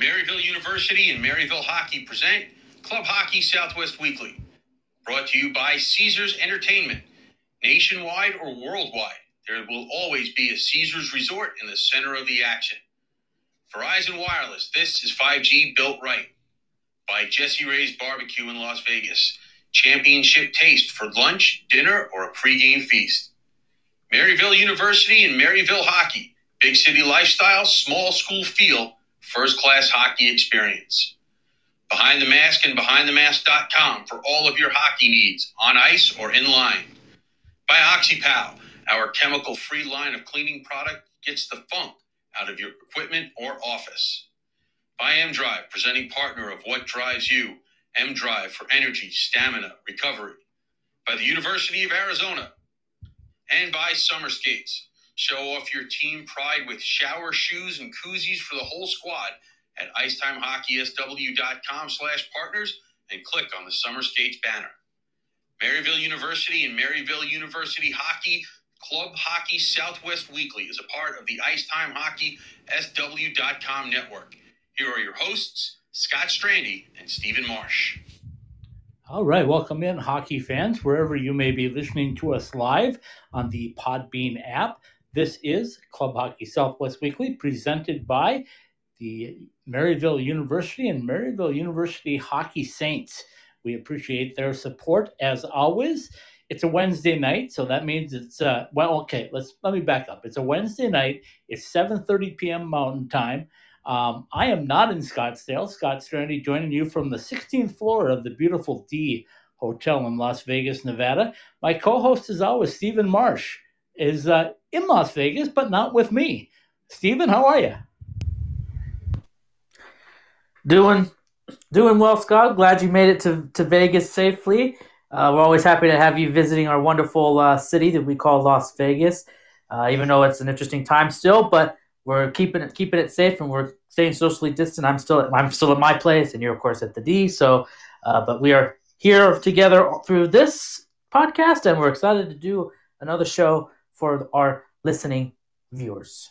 Maryville University and Maryville Hockey present Club Hockey Southwest Weekly. Brought to you by Caesars Entertainment. Nationwide or worldwide, there will always be a Caesars resort in the center of the action. Verizon Wireless, this is 5G built right. By Jesse Ray's Barbecue in Las Vegas. Championship taste for lunch, dinner, or a pregame feast. Maryville University and Maryville Hockey. Big city lifestyle, small school feel first class hockey experience. Behind the Mask and BehindTheMask.com for all of your hockey needs, on ice or in line. By OxyPow, our chemical free line of cleaning product gets the funk out of your equipment or office. By M Drive, presenting partner of What Drives You, M Drive for energy, stamina, recovery. By the University of Arizona. And by Summer Skates Show off your team pride with shower shoes and koozies for the whole squad at icetimehockeysw.com slash partners and click on the Summer Skates banner. Maryville University and Maryville University Hockey Club Hockey Southwest Weekly is a part of the Icetime Hockey SW.com network. Here are your hosts, Scott Strandy and Stephen Marsh. All right, welcome in, hockey fans, wherever you may be listening to us live on the Podbean app. This is Club Hockey Southwest Weekly, presented by the Maryville University and Maryville University Hockey Saints. We appreciate their support as always. It's a Wednesday night, so that means it's uh, well. Okay, let's let me back up. It's a Wednesday night. It's 7:30 p.m. Mountain Time. Um, I am not in Scottsdale. Scott Strandy joining you from the 16th floor of the beautiful D Hotel in Las Vegas, Nevada. My co-host, is always, Stephen Marsh is uh, in Las Vegas, but not with me. Stephen, how are you? Doing, doing well, Scott. Glad you made it to, to Vegas safely. Uh, we're always happy to have you visiting our wonderful uh, city that we call Las Vegas. Uh, even though it's an interesting time still, but we're keeping it keeping it safe and we're staying socially distant. I'm still I'm still at my place, and you're of course at the D. So, uh, but we are here together through this podcast, and we're excited to do another show for our listening viewers.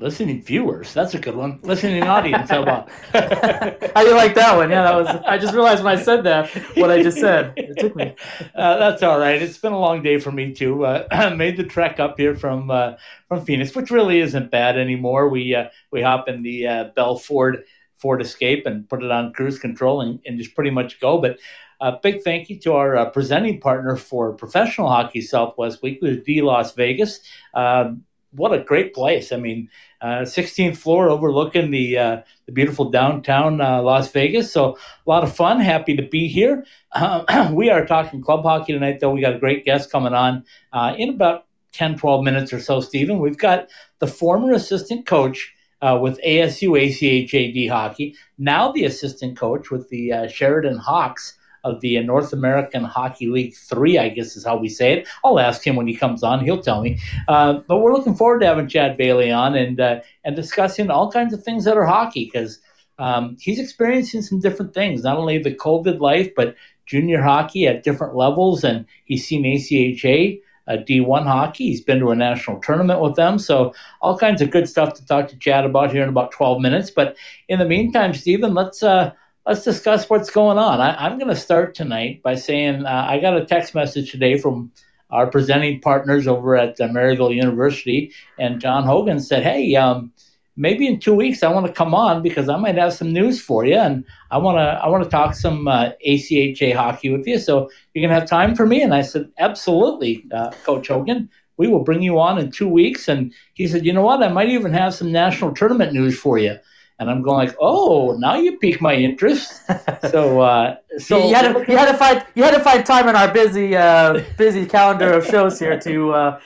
Listening viewers, that's a good one. Listening audience, how about? how you like that one? Yeah, that was. I just realized when I said that what I just said. It took me. Uh, that's all right. It's been a long day for me too. Uh, made the trek up here from uh, from Phoenix, which really isn't bad anymore. We uh, we hop in the uh, Bell Ford Ford Escape and put it on cruise control and, and just pretty much go. But a big thank you to our uh, presenting partner for Professional Hockey Southwest Weekly, D Las Vegas. Um, what a great place! I mean, uh, 16th floor overlooking the uh, the beautiful downtown uh, Las Vegas. So a lot of fun. Happy to be here. we are talking club hockey tonight, though. We got a great guest coming on uh, in about 10, 12 minutes or so. Stephen, we've got the former assistant coach. Uh, with ASU ACHAD hockey, now the assistant coach with the uh, Sheridan Hawks, of the North American Hockey League 3, I guess is how we say it. I'll ask him when he comes on. He'll tell me. Uh, but we're looking forward to having Chad Bailey on and, uh, and discussing all kinds of things that are hockey because um, he's experiencing some different things, not only the COVID life, but junior hockey at different levels. And he's seen ACHA. Uh, D1 hockey. He's been to a national tournament with them. So, all kinds of good stuff to talk to Chad about here in about 12 minutes. But in the meantime, Stephen, let's uh, let's discuss what's going on. I, am going to start tonight by saying uh, I got a text message today from our presenting partners over at uh, Maryville University, and John Hogan said, "Hey, um, maybe in two weeks I want to come on because I might have some news for you, and I want to I want to talk some uh, ACHA hockey with you. So you're going to have time for me?" And I said, "Absolutely, uh, Coach Hogan." We will bring you on in two weeks. And he said, You know what? I might even have some national tournament news for you and I'm going like, oh, now you pique my interest. so, uh, so you had to you had to find you had to find time in our busy uh, busy calendar of shows here to uh,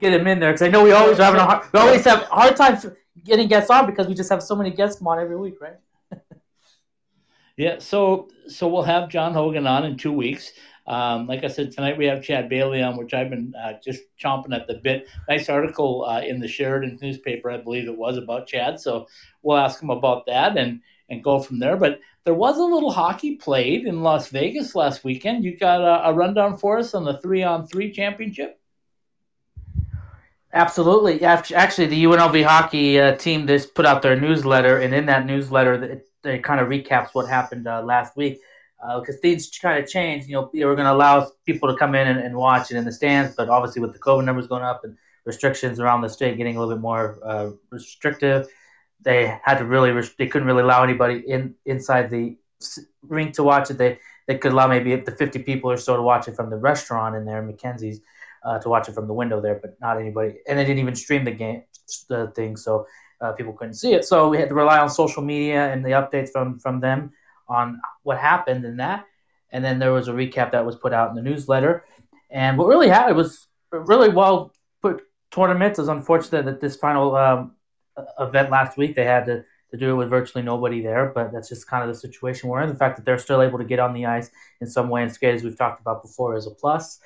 get him in there because I know we always having a hard, we always have hard time getting guests on because we just have so many guests come on every week, right? yeah, so so we'll have John Hogan on in two weeks. Um, like I said, tonight we have Chad Bailey on, which I've been uh, just chomping at the bit. Nice article uh, in the Sheridan newspaper, I believe it was, about Chad. So we'll ask him about that and and go from there. But there was a little hockey played in Las Vegas last weekend. You got a, a rundown for us on the three on three championship? Absolutely. Actually, the UNLV hockey uh, team just put out their newsletter, and in that newsletter, it, it kind of recaps what happened uh, last week because uh, things kind of changed. You know, they were going to allow people to come in and, and, watch it in the stands, but obviously with the COVID numbers going up and restrictions around the state getting a little bit more uh, restrictive, they had to really they couldn't really allow anybody in inside the rink to watch it. They they could allow maybe up to 50 people or so to watch it from the restaurant in there, Mackenzie's, uh, to watch it from the window there, but not anybody. And they didn't even stream the game, the thing, so uh, people couldn't see it. So we had to rely on social media and the updates from from them on what happened in that. And then there was a recap that was put out in the newsletter. And what really happened was really well put tournament. It was unfortunate that this final um, event last week they had to to do it with virtually nobody there. But that's just kind of the situation we're in. The fact that they're still able to get on the ice in some way and skate, as we've talked about before, is a plus.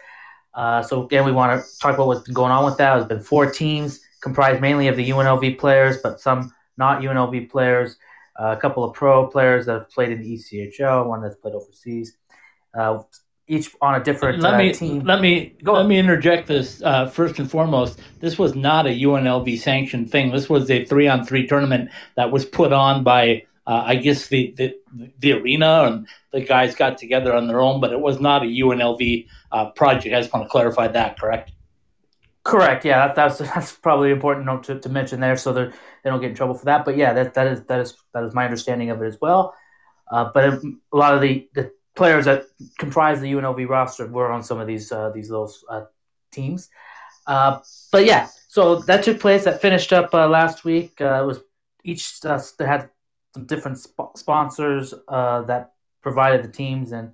Uh, so again, we want to talk about what's been going on with that. There's been four teams comprised mainly of the UNLV players, but some not UNLV players. Uh, a couple of pro players that have played in the ECHL, one that's played overseas. Uh, each on a different let me, uh, team. Let me Go let me interject this uh, first and foremost. This was not a UNLV sanctioned thing. This was a three on three tournament that was put on by uh, I guess the, the the arena and the guys got together on their own, but it was not a UNLV uh, project. I just want to clarify that. Correct. Correct. Yeah, that, that's that's probably important note to, to mention there, so they don't get in trouble for that. But yeah, that that is that is that is my understanding of it as well. Uh, but a lot of the, the players that comprise the UNLV roster were on some of these uh, these little uh, teams. Uh, but yeah, so that took place. That finished up uh, last week. Uh, it was each they had some different sp- sponsors that provided the teams and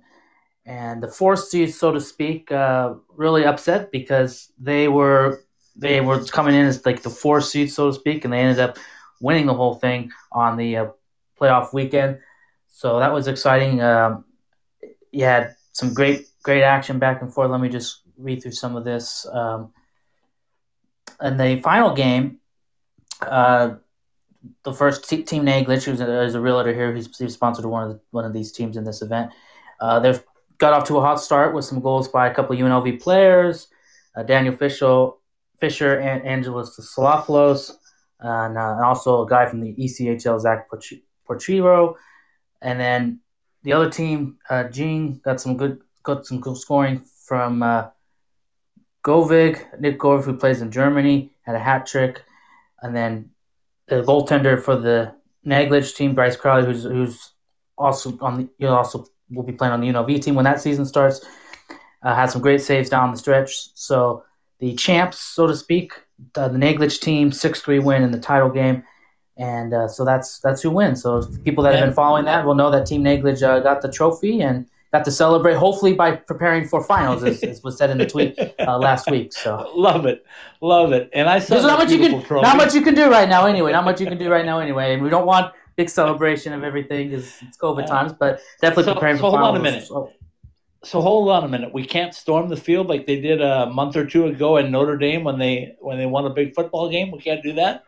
and the four seeds, so to speak, really upset because they were they were coming in as like the four seeds, so to speak, and they ended up winning the whole thing on the playoff weekend. So that was exciting. Um, you had some great great action back and forth. Let me just read through some of this. Um, in the final game, uh, the first t- team Naglitch, who's a, who's a realtor here, he's, he's sponsored one of the, one of these teams in this event. Uh, they've got off to a hot start with some goals by a couple of UNLV players, uh, Daniel Fisher, Fisher and Angelos Salopoulos, and, uh, and also a guy from the ECHL, Zach Porchiro. And then the other team, uh, Gene, got some good got some good scoring from uh, Govig, Nick Govig, who plays in Germany, had a hat trick, and then the goaltender for the Naglitch team, Bryce Crowley, who's who's also on the you also will be playing on the UNLV team when that season starts. Uh, had some great saves down the stretch. So the champs, so to speak, the, the Naglitch team, six three win in the title game and uh, so that's that's who wins. So people that have been following that will know that Team Naglitch uh, got the trophy and got to celebrate. Hopefully by preparing for finals, as, as was said in the tweet uh, last week. So love it, love it. And I saw not much you can trophy. not much you can do right now anyway. Not much you can do right now anyway. And we don't want big celebration of everything because it's COVID times, but definitely so, preparing so for hold finals. on a minute. So, so hold on a minute. We can't storm the field like they did a month or two ago in Notre Dame when they when they won a big football game. We can't do that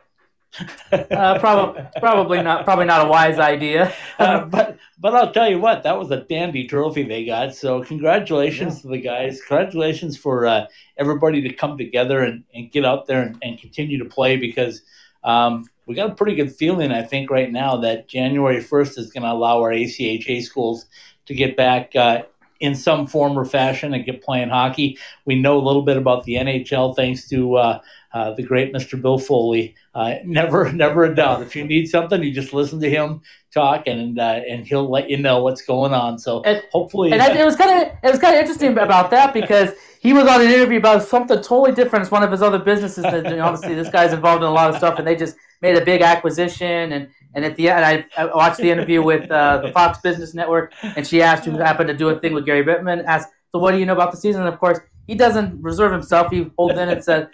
uh, probably, probably not. Probably not a wise idea. uh, but, but I'll tell you what, that was a dandy trophy they got. So congratulations yeah. to the guys. Congratulations for uh, everybody to come together and, and get out there and, and continue to play because um, we got a pretty good feeling, I think, right now that January first is going to allow our ACHA schools to get back uh, in some form or fashion and get playing hockey. We know a little bit about the NHL thanks to uh, uh, the great Mr. Bill Foley. Uh, never, never a doubt. If you need something, you just listen to him talk, and uh, and he'll let you know what's going on. So and, hopefully, and I, it was kind of it was kind of interesting about that because he was on an interview about something totally different. It's one of his other businesses. That you know, obviously this guy's involved in a lot of stuff, and they just made a big acquisition and. And at the end, I, I watched the interview with uh, the Fox Business Network, and she asked who happened to do a thing with Gary Bettman. Asked, "So what do you know about the season?" And of course, he doesn't reserve himself. He holds in and said,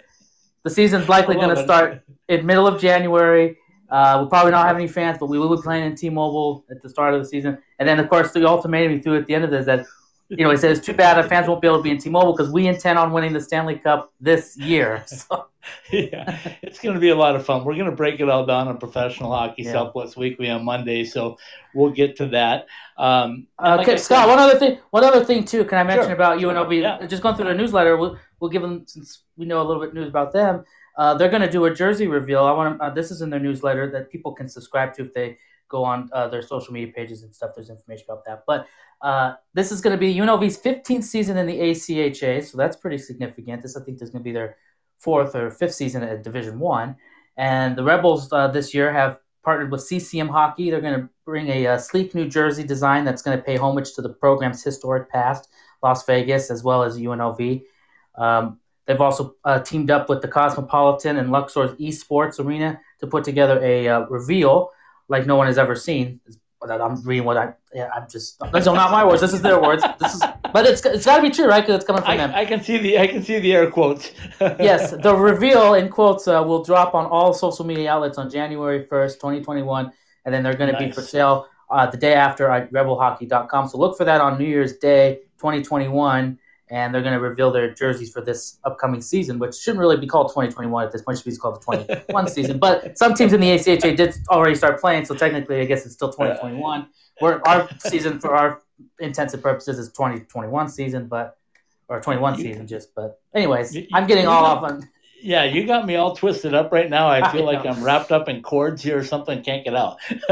the season's likely going to start in middle of January. Uh, we'll probably not have any fans, but we will be playing in T-Mobile at the start of the season. And then, of course, the ultimatum he threw at the end of this that, you know, he says, "Too bad our fans won't be able to be in T-Mobile because we intend on winning the Stanley Cup this year." So. yeah, it's going to be a lot of fun. We're going to break it all down on Professional Hockey yeah. Southwest Weekly on Monday, so we'll get to that. Um, uh, like okay, Scott, said, one other thing, one other thing too. Can I mention sure. about UNLV? Yeah. Just going through the newsletter, we'll, we'll give them since we know a little bit news about them. uh, they're going to do a jersey reveal. I want uh, this is in their newsletter that people can subscribe to if they go on uh, their social media pages and stuff. There's information about that. But uh, this is going to be UNLV's 15th season in the ACHA, so that's pretty significant. This I think is going to be their fourth or fifth season at Division One, and the Rebels uh, this year have partnered with CCM Hockey. They're going to bring a, a, sleek New Jersey design that's going to pay homage to the program's historic past, Las Vegas, as well as UNLV. Um, they've also uh, teamed up with the Cosmopolitan and Luxor's Esports Arena to put together a uh, reveal like no one has ever seen. I'm reading what I yeah I'm just those are not my words. This is their words. This is but it's it's got to be true, right? Because it's coming from I, them. I can see the I can see the air quotes. yes, the reveal in quotes uh, will drop on all social media outlets on January 1st, 2021, and then they're going to be for sale uh, the day after at rebelhockey.com. So look for that on New Year's Day, 2021 and they're going to reveal their jerseys for this upcoming season, which shouldn't really be called 2021 at this point. It should be called the 21 season. But some teams in the ACHA did already start playing, so technically, I guess it's still 2021. Where our season, for our intensive purposes, is 2021 season, but or 21 season, just. But anyways, I'm getting all off on yeah, you got me all twisted up right now. I feel I like I'm wrapped up in cords here or something. Can't get out.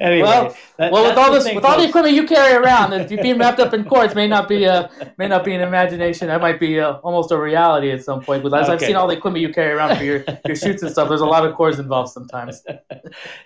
anyway, well, that, well with all this, with all the equipment you carry around, if you're being wrapped up in cords, may not be a may not be an imagination. That might be a, almost a reality at some point. Because as okay. I've seen all the equipment you carry around for your your shoots and stuff, there's a lot of cords involved sometimes.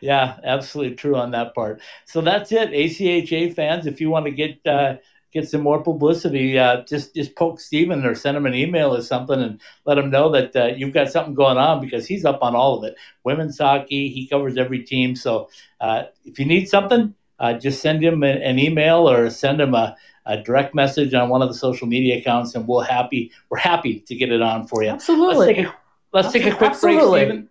yeah, absolutely true on that part. So that's it, ACHA fans. If you want to get uh, get some more publicity, uh, just just poke Steven or send him an email or something and let him know that uh, you've got something going on because he's up on all of it. Women's hockey, he covers every team. So uh, if you need something, uh, just send him a, an email or send him a, a, direct message on one of the social media accounts, and we'll happy we're happy to get it on for you. Absolutely. Let's take a, let's take a quick Absolutely. break, Steven.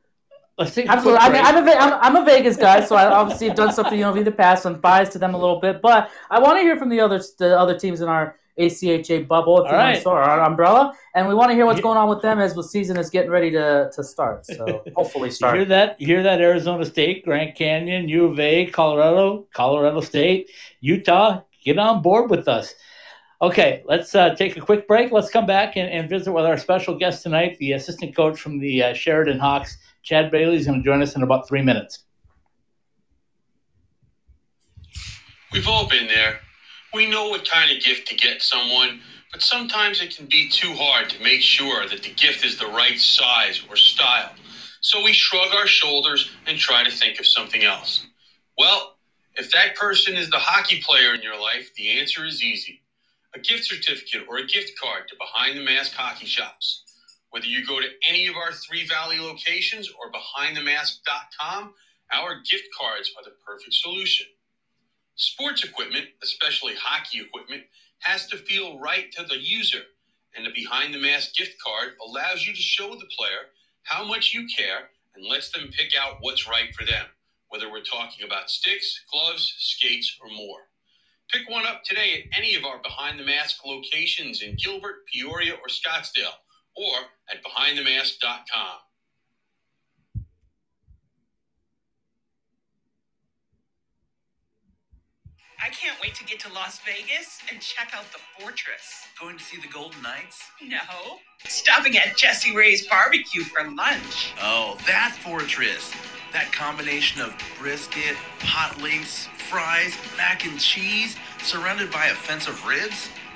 Absolutely. I mean, I'm a, I'm, I'm a Vegas guy, so I obviously have done something you know in the past. I'm biased to them a little bit, but I want to hear from the other the other teams in our ACHA bubble, if All you right. want our umbrella, and we want to hear what's going on with them as the season is getting ready to, to start. So hopefully start. you hear that? Hear that? Arizona State, Grand Canyon, U of A, Colorado, Colorado State, Utah, get on board with us. Okay, let's uh, take a quick break. Let's come back and, and, visit with our special guest tonight, the assistant coach from the uh, Sheridan Hawks, Chad Bailey is going to join us in about three minutes. We've all been there. We know what kind of gift to get someone, but sometimes it can be too hard to make sure that the gift is the right size or style. So we shrug our shoulders and try to think of something else. Well, if that person is the hockey player in your life, the answer is easy a gift certificate or a gift card to Behind the Mask hockey shops. Whether you go to any of our three valley locations or behindthemask.com, our gift cards are the perfect solution. Sports equipment, especially hockey equipment, has to feel right to the user, and the Behind the Mask gift card allows you to show the player how much you care and lets them pick out what's right for them, whether we're talking about sticks, gloves, skates, or more. Pick one up today at any of our Behind the Mask locations in Gilbert, Peoria, or Scottsdale or at behindthemask.com. I can't wait to get to Las Vegas and check out the fortress. Going to see the Golden Knights? No. Stopping at Jesse Ray's barbecue for lunch. Oh, that fortress. That combination of brisket, hot links, fries, mac and cheese, surrounded by a fence of ribs?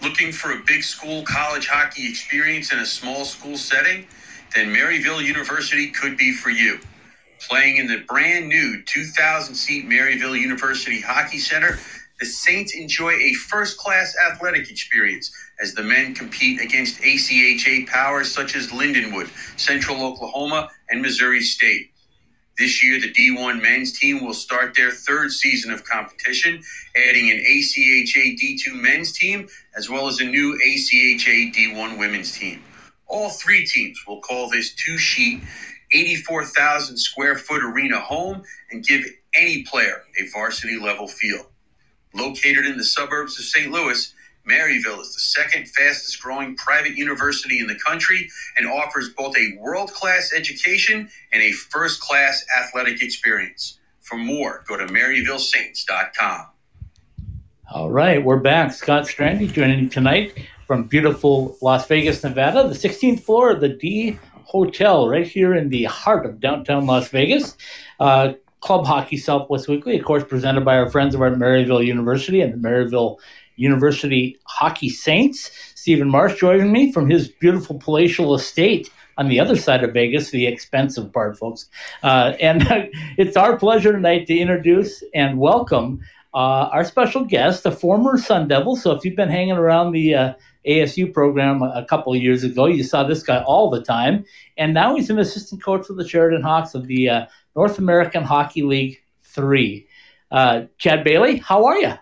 Looking for a big school college hockey experience in a small school setting? Then Maryville University could be for you. Playing in the brand new 2,000 seat Maryville University Hockey Center, the Saints enjoy a first class athletic experience as the men compete against ACHA powers such as Lindenwood, Central Oklahoma, and Missouri State. This year, the D1 men's team will start their third season of competition, adding an ACHA D2 men's team as well as a new ACHA D1 women's team. All three teams will call this two sheet, 84,000 square foot arena home and give any player a varsity level feel. Located in the suburbs of St. Louis, Maryville is the second fastest growing private university in the country and offers both a world class education and a first class athletic experience. For more, go to MaryvilleSaints.com. All right, we're back. Scott Strandy joining tonight from beautiful Las Vegas, Nevada, the 16th floor of the D Hotel, right here in the heart of downtown Las Vegas. Uh, Club Hockey Southwest Weekly, of course, presented by our friends over at Maryville University and the Maryville University Hockey Saints. Stephen Marsh joining me from his beautiful palatial estate on the other side of Vegas, the expensive part, folks. Uh, and it's our pleasure tonight to introduce and welcome uh, our special guest, a former Sun Devil. So if you've been hanging around the uh, ASU program a couple of years ago, you saw this guy all the time. And now he's an assistant coach for the Sheridan Hawks of the uh, North American Hockey League 3. Uh, Chad Bailey, how are you?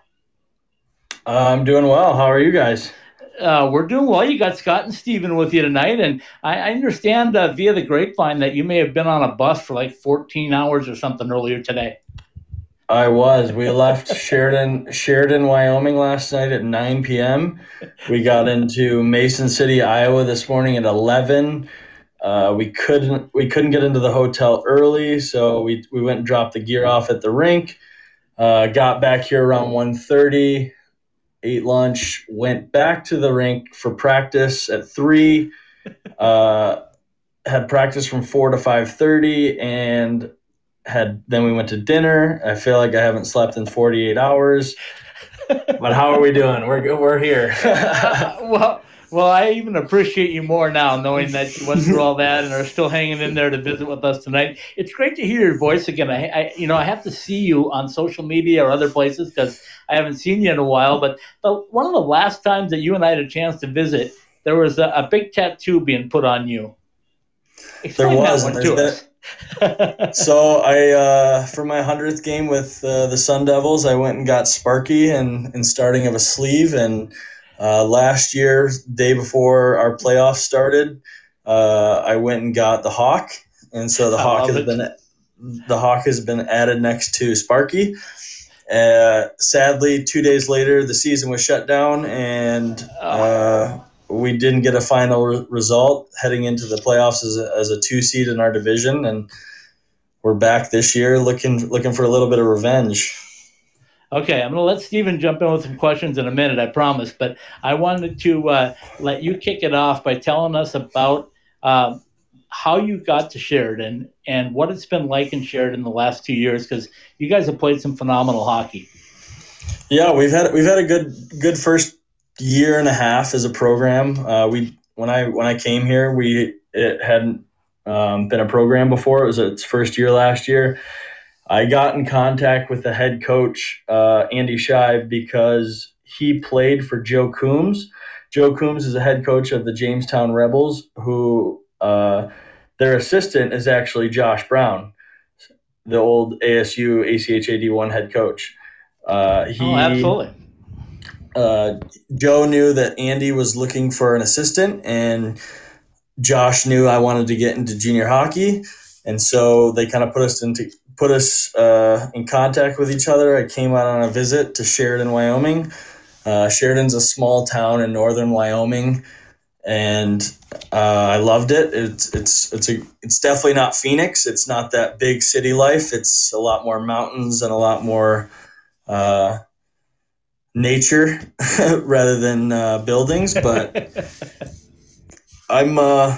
Uh, I'm doing well. How are you guys? Uh, we're doing well. You got Scott and Steven with you tonight, and I, I understand uh, via the grapevine that you may have been on a bus for like 14 hours or something earlier today. I was. We left Sheridan, Sheridan, Wyoming last night at 9 p.m. We got into Mason City, Iowa this morning at 11. Uh, we couldn't we couldn't get into the hotel early, so we we went and dropped the gear off at the rink. Uh, got back here around 1.30 ate lunch, went back to the rink for practice at three. Uh, had practice from four to five thirty, and had then we went to dinner. I feel like I haven't slept in forty eight hours. but how are we doing? We're we're here. well, well, I even appreciate you more now, knowing that you went through all that and are still hanging in there to visit with us tonight. It's great to hear your voice again. I, I you know, I have to see you on social media or other places because I haven't seen you in a while. But the, one of the last times that you and I had a chance to visit, there was a, a big tattoo being put on you. Explain there was. Been, so I, uh, for my hundredth game with uh, the Sun Devils, I went and got Sparky and, and starting of a sleeve. And uh, last year, day before our playoffs started, uh, I went and got the Hawk, and so the I Hawk has it. been the Hawk has been added next to Sparky. Uh, sadly, two days later, the season was shut down, and uh, we didn't get a final re- result heading into the playoffs as a, as a two seed in our division. And we're back this year, looking looking for a little bit of revenge. Okay, I'm going to let Stephen jump in with some questions in a minute, I promise. But I wanted to uh, let you kick it off by telling us about uh, how you got to Sheridan and what it's been like in Sheridan the last two years because you guys have played some phenomenal hockey. Yeah, we've had we've had a good good first year and a half as a program. Uh, we when I when I came here, we it hadn't um, been a program before. It was its first year last year. I got in contact with the head coach uh, Andy Scheib because he played for Joe Coombs. Joe Coombs is a head coach of the Jamestown Rebels, who uh, their assistant is actually Josh Brown, the old ASU ACHA D1 head coach. Uh, he, oh, absolutely. Uh, Joe knew that Andy was looking for an assistant, and Josh knew I wanted to get into junior hockey, and so they kind of put us into put us uh, in contact with each other. I came out on a visit to Sheridan, Wyoming. Uh, Sheridan's a small town in northern Wyoming and uh, I loved it. It's it's it's a it's definitely not Phoenix. It's not that big city life. It's a lot more mountains and a lot more uh, nature rather than uh, buildings. But I'm uh,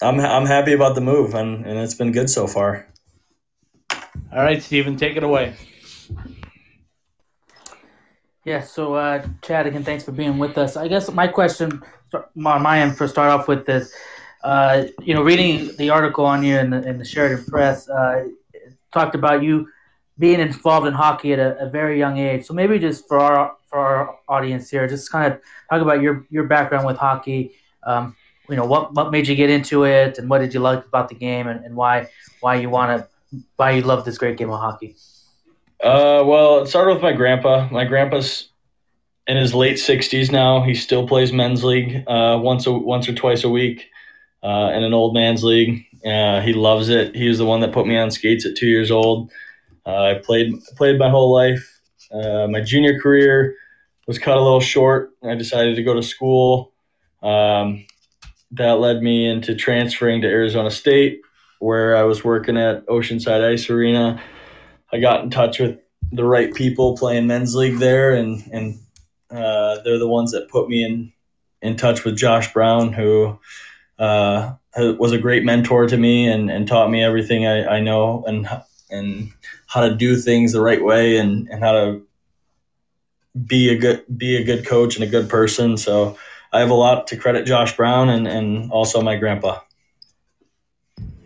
I'm I'm happy about the move, and and it's been good so far. All right, Stephen, take it away. Yeah, so uh, Chad, again, thanks for being with us. I guess my question on my end for start off with this, uh, you know, reading the article on you in the, in the Sheridan Press, uh, talked about you being involved in hockey at a, a, very young age. So maybe just for our for our audience here, just kind of talk about your your background with hockey. Um, you know, what what made you get into it, and what did you like about the game, and, and why why you want to why you love this great game of hockey? Uh, well, it started with my grandpa. My grandpa's in his late sixties now. He still plays men's league uh, once a, once or twice a week uh, in an old man's league. Uh, he loves it. He was the one that put me on skates at two years old. Uh, I played played my whole life. Uh, my junior career was cut a little short. I decided to go to school. Um, that led me into transferring to Arizona State, where I was working at Oceanside Ice Arena. I got in touch with the right people playing men's league there, and and uh, they're the ones that put me in in touch with Josh Brown, who uh, was a great mentor to me and, and taught me everything I, I know and and how to do things the right way and, and how to be a good be a good coach and a good person. So I have a lot to credit Josh Brown and, and also my grandpa.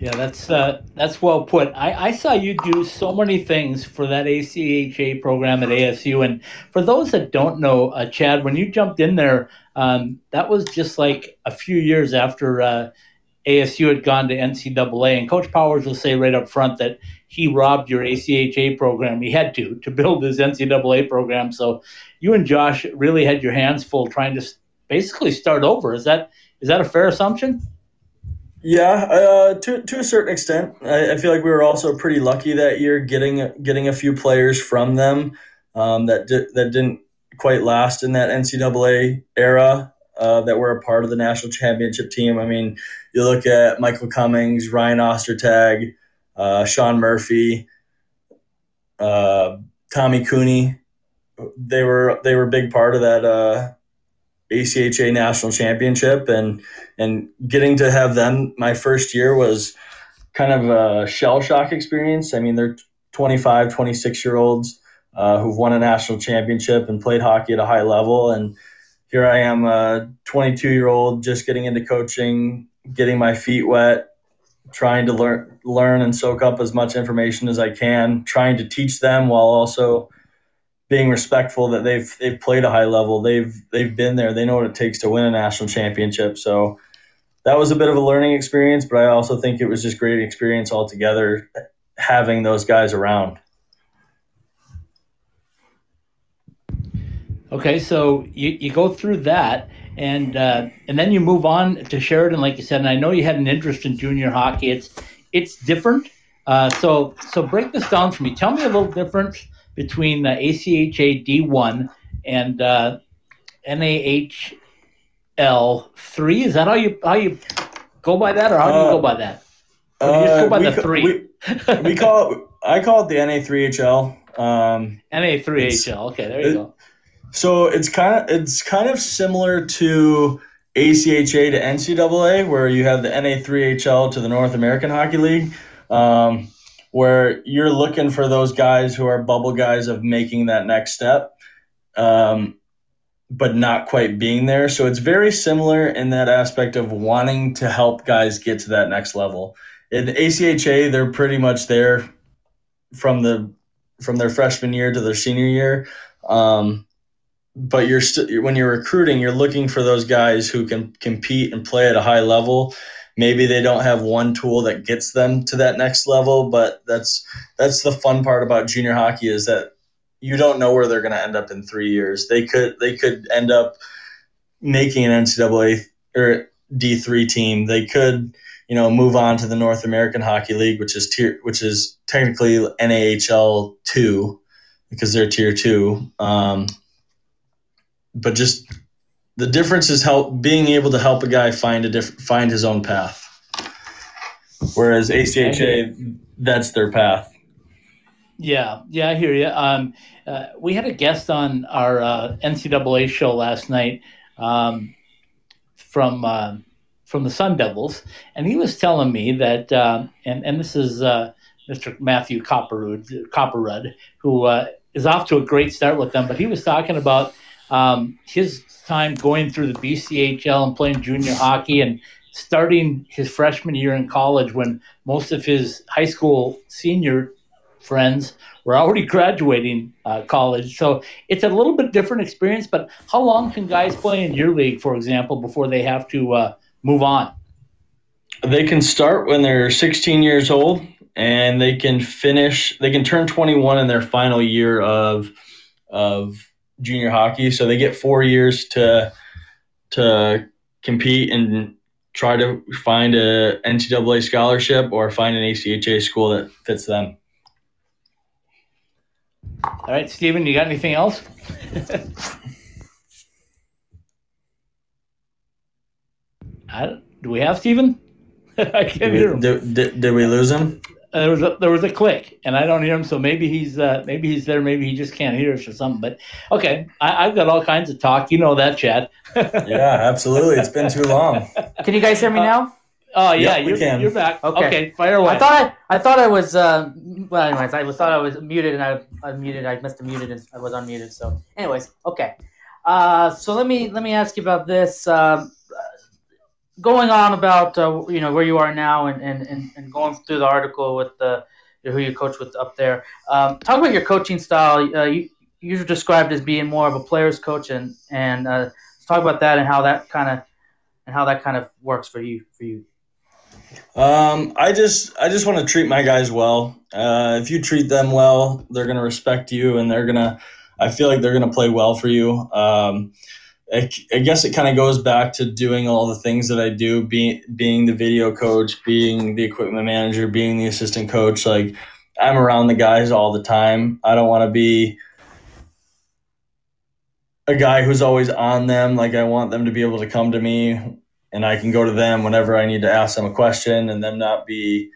Yeah, that's uh, that's well put. I, I saw you do so many things for that ACHA program at ASU, and for those that don't know, uh, Chad, when you jumped in there, um, that was just like a few years after uh, ASU had gone to NCAA, and Coach Powers will say right up front that he robbed your ACHA program. He had to to build his NCAA program. So you and Josh really had your hands full trying to basically start over. Is that is that a fair assumption? Yeah, uh, to to a certain extent, I, I, feel like we were also pretty lucky that year getting getting a few players from them um, that di- that didn't quite last in that NCAA era uh, that were a part of the national championship team. I mean, you look at Michael Cummings, Ryan Ostertag, uh, Sean Murphy, uh, Tommy Cooney. They were they were a big part of that uh, ACHA national championship and and getting to have them my first year was kind of a shell shock experience. I mean, they're 25, 26 year olds uh, who've won a national championship and played hockey at a high level. And here I am, a 22 year old, just getting into coaching, getting my feet wet, trying to learn, learn and soak up as much information as I can, trying to teach them while also being respectful that they've they've played a high level. They've they've been there. They know what it takes to win a national championship. So that was a bit of a learning experience, but I also think it was just great experience altogether having those guys around. Okay, so you, you go through that, and uh, and then you move on to Sheridan, like you said. And I know you had an interest in junior hockey. It's it's different. Uh, so so break this down for me. Tell me a little difference between the ACHA D1 and uh, NAHL three. Is that how you how you go by that, or how do you go uh, by that? Or you just go by uh, the three? We, we, call it. I call it the NA3HL. Um, NA3HL. Okay, there you it, go. So it's kind of it's kind of similar to ACHA to NCAA, where you have the NA3HL to the North American Hockey League. Um, where you're looking for those guys who are bubble guys of making that next step, um, but not quite being there. So it's very similar in that aspect of wanting to help guys get to that next level. In ACHA, they're pretty much there from the from their freshman year to their senior year. Um, but you're still when you're recruiting, you're looking for those guys who can compete and play at a high level maybe they don't have one tool that gets them to that next level but that's that's the fun part about junior hockey is that you don't know where they're going to end up in three years. They could they could end up making an ncaa or d3 team. They could you know move on to the north american hockey league which is tier which is technically nahl 2 because they're tier 2 um, but just the difference is help being able to help a guy find a different find his own path. Whereas ACHA, that's their path. Yeah, yeah, I hear you. Um, uh, we had a guest on our uh, NCAA show last night um, from uh, from the Sun Devils, and he was telling me that, uh, and and this is uh, Mr. Matthew Copperwood, Kopperud, who uh, is off to a great start with them, but he was talking about um, his time going through the BCHL and playing junior hockey and starting his freshman year in college when most of his high school senior friends were already graduating uh, college. So it's a little bit different experience. But how long can guys play in your league, for example, before they have to uh, move on? They can start when they're 16 years old and they can finish. They can turn 21 in their final year of of junior hockey, so they get four years to to compete and try to find a NCAA scholarship or find an ACHA school that fits them. All right, Stephen, you got anything else? I, do we have Stephen? I can't did hear him. Did, did, did we lose him? Uh, there was a there was a click, and I don't hear him. So maybe he's uh, maybe he's there. Maybe he just can't hear us or something. But okay, I, have got all kinds of talk. You know that, Chad. yeah, absolutely. It's been too long. Can you guys hear me now? Oh yeah, yep, you're, can. you're back. Okay. okay, fire away. I thought I, I thought I was uh, well. Anyways, I was thought I was muted, and I I muted. I must have muted, and I was unmuted. So, anyways, okay. Uh, so let me let me ask you about this. Um, going on about uh, you know where you are now and, and, and, and going through the article with the who you coach with up there. Um, talk about your coaching style. Uh, you you're described as being more of a player's coach, and and uh, talk about that and how that kind of and how that kind of works for you for you. Um, I just I just want to treat my guys well. Uh, if you treat them well, they're gonna respect you, and they're gonna. I feel like they're gonna play well for you. Um, I, I guess it kind of goes back to doing all the things that I do, being being the video coach, being the equipment manager, being the assistant coach. Like I'm around the guys all the time. I don't want to be a guy who's always on them. Like I want them to be able to come to me and I can go to them whenever I need to ask them a question and them not be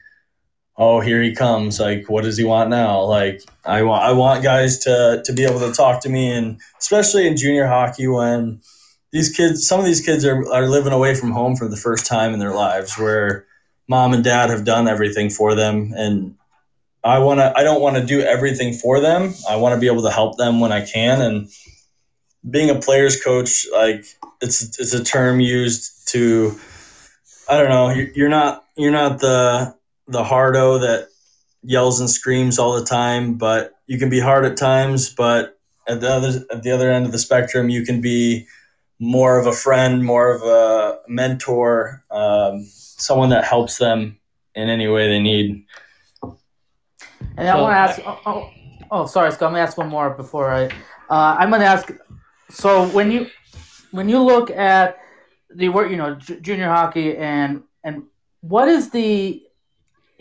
oh here he comes. Like what does he want now? Like i want i want guys to to be able to talk to me and especially in junior hockey when these kids some of these kids are, are living away from home for the first time in their lives where mom and dad have done everything for them and i want to i don't want to do everything for them. I want to be able to help them when i can and being a player's coach like it's it's a term used to i don't know you're not you're not the the hardo that yells and screams all the time, but you can be hard at times, but at the other at the other end of the spectrum, you can be more of a friend, more of a mentor, um, someone that helps them in any way they need. And so, I want to ask. Oh, oh, oh, sorry, Scott. Let me ask one more before I. Uh, I'm going to ask. So when you when you look at the work, you know, j- junior hockey, and and what is the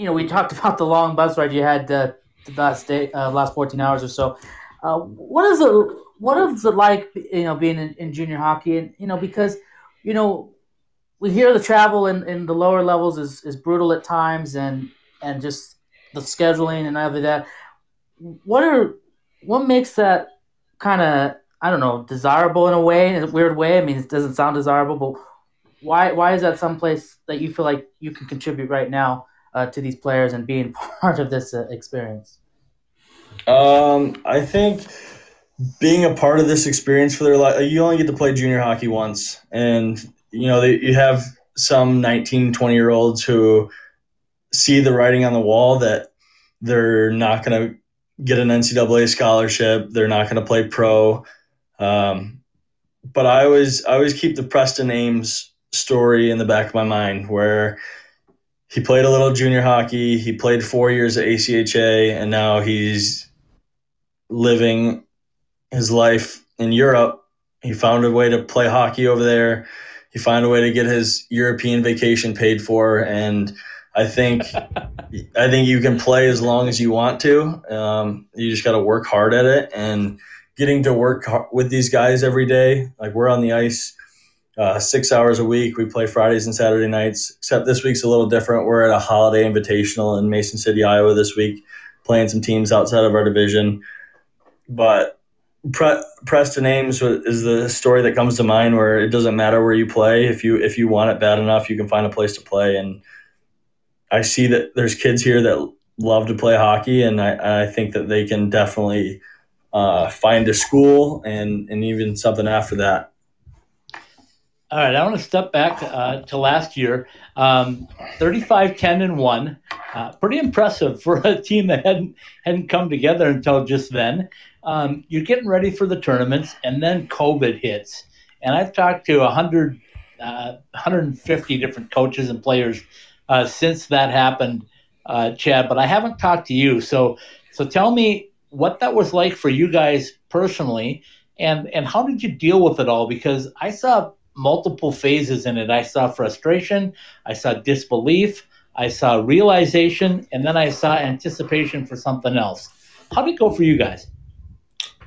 you know, we talked about the long bus ride you had uh, the last day, uh, last fourteen hours or so. Uh, what is it? What is it like? You know, being in, in, junior hockey, and you know, because you know, we hear the travel in, in the lower levels is, is brutal at times, and and just the scheduling and all of that. What are what makes that kind of I don't know desirable in a way, in a weird way? I mean, it doesn't sound desirable, but why why is that someplace that you feel like you can contribute right now? Uh, to these players and being part of this uh, experience? Um, I think being a part of this experience for their life, you only get to play junior hockey once, and you know they, you have some 19, 20 year olds who see the writing on the wall that they're not going to get an NCAA scholarship, they're not going to play pro. Um, but I always I always keep the Preston Ames story in the back of my mind where he played a little junior hockey. He played four years at ACHA, and now he's living his life in Europe. He found a way to play hockey over there. He found a way to get his European vacation paid for, and I think I think you can play as long as you want to. Um, you just got to work hard at it, and getting to work with these guys every day. Like we're on the ice uh, six hours a week. We play Fridays and Saturday nights, except this week's a little different. We're at a holiday invitational in Mason City, Iowa this week, playing some teams outside of our division. But Pre- Preston Ames is the story that comes to mind where it doesn't matter where you play. If you if you want it bad enough, you can find a place to play. And I see that there's kids here that love to play hockey, and I, I think that they can definitely uh, find a school and, and even something after that all right, I want to step back uh, to last year. Um, 35, 10, and 1. Uh, pretty impressive for a team that hadn't, hadn't come together until just then. Um, you're getting ready for the tournaments, and then COVID hits. And I've talked to 100, uh, 150 different coaches and players uh, since that happened. uh, Chad, but I haven't talked to you. So, so tell me what that was like for you guys personally, and and how did you deal with it all? Because I saw multiple phases in it. I saw frustration, I saw disbelief, I saw realization, and then I saw anticipation for something else. How did it go for you guys?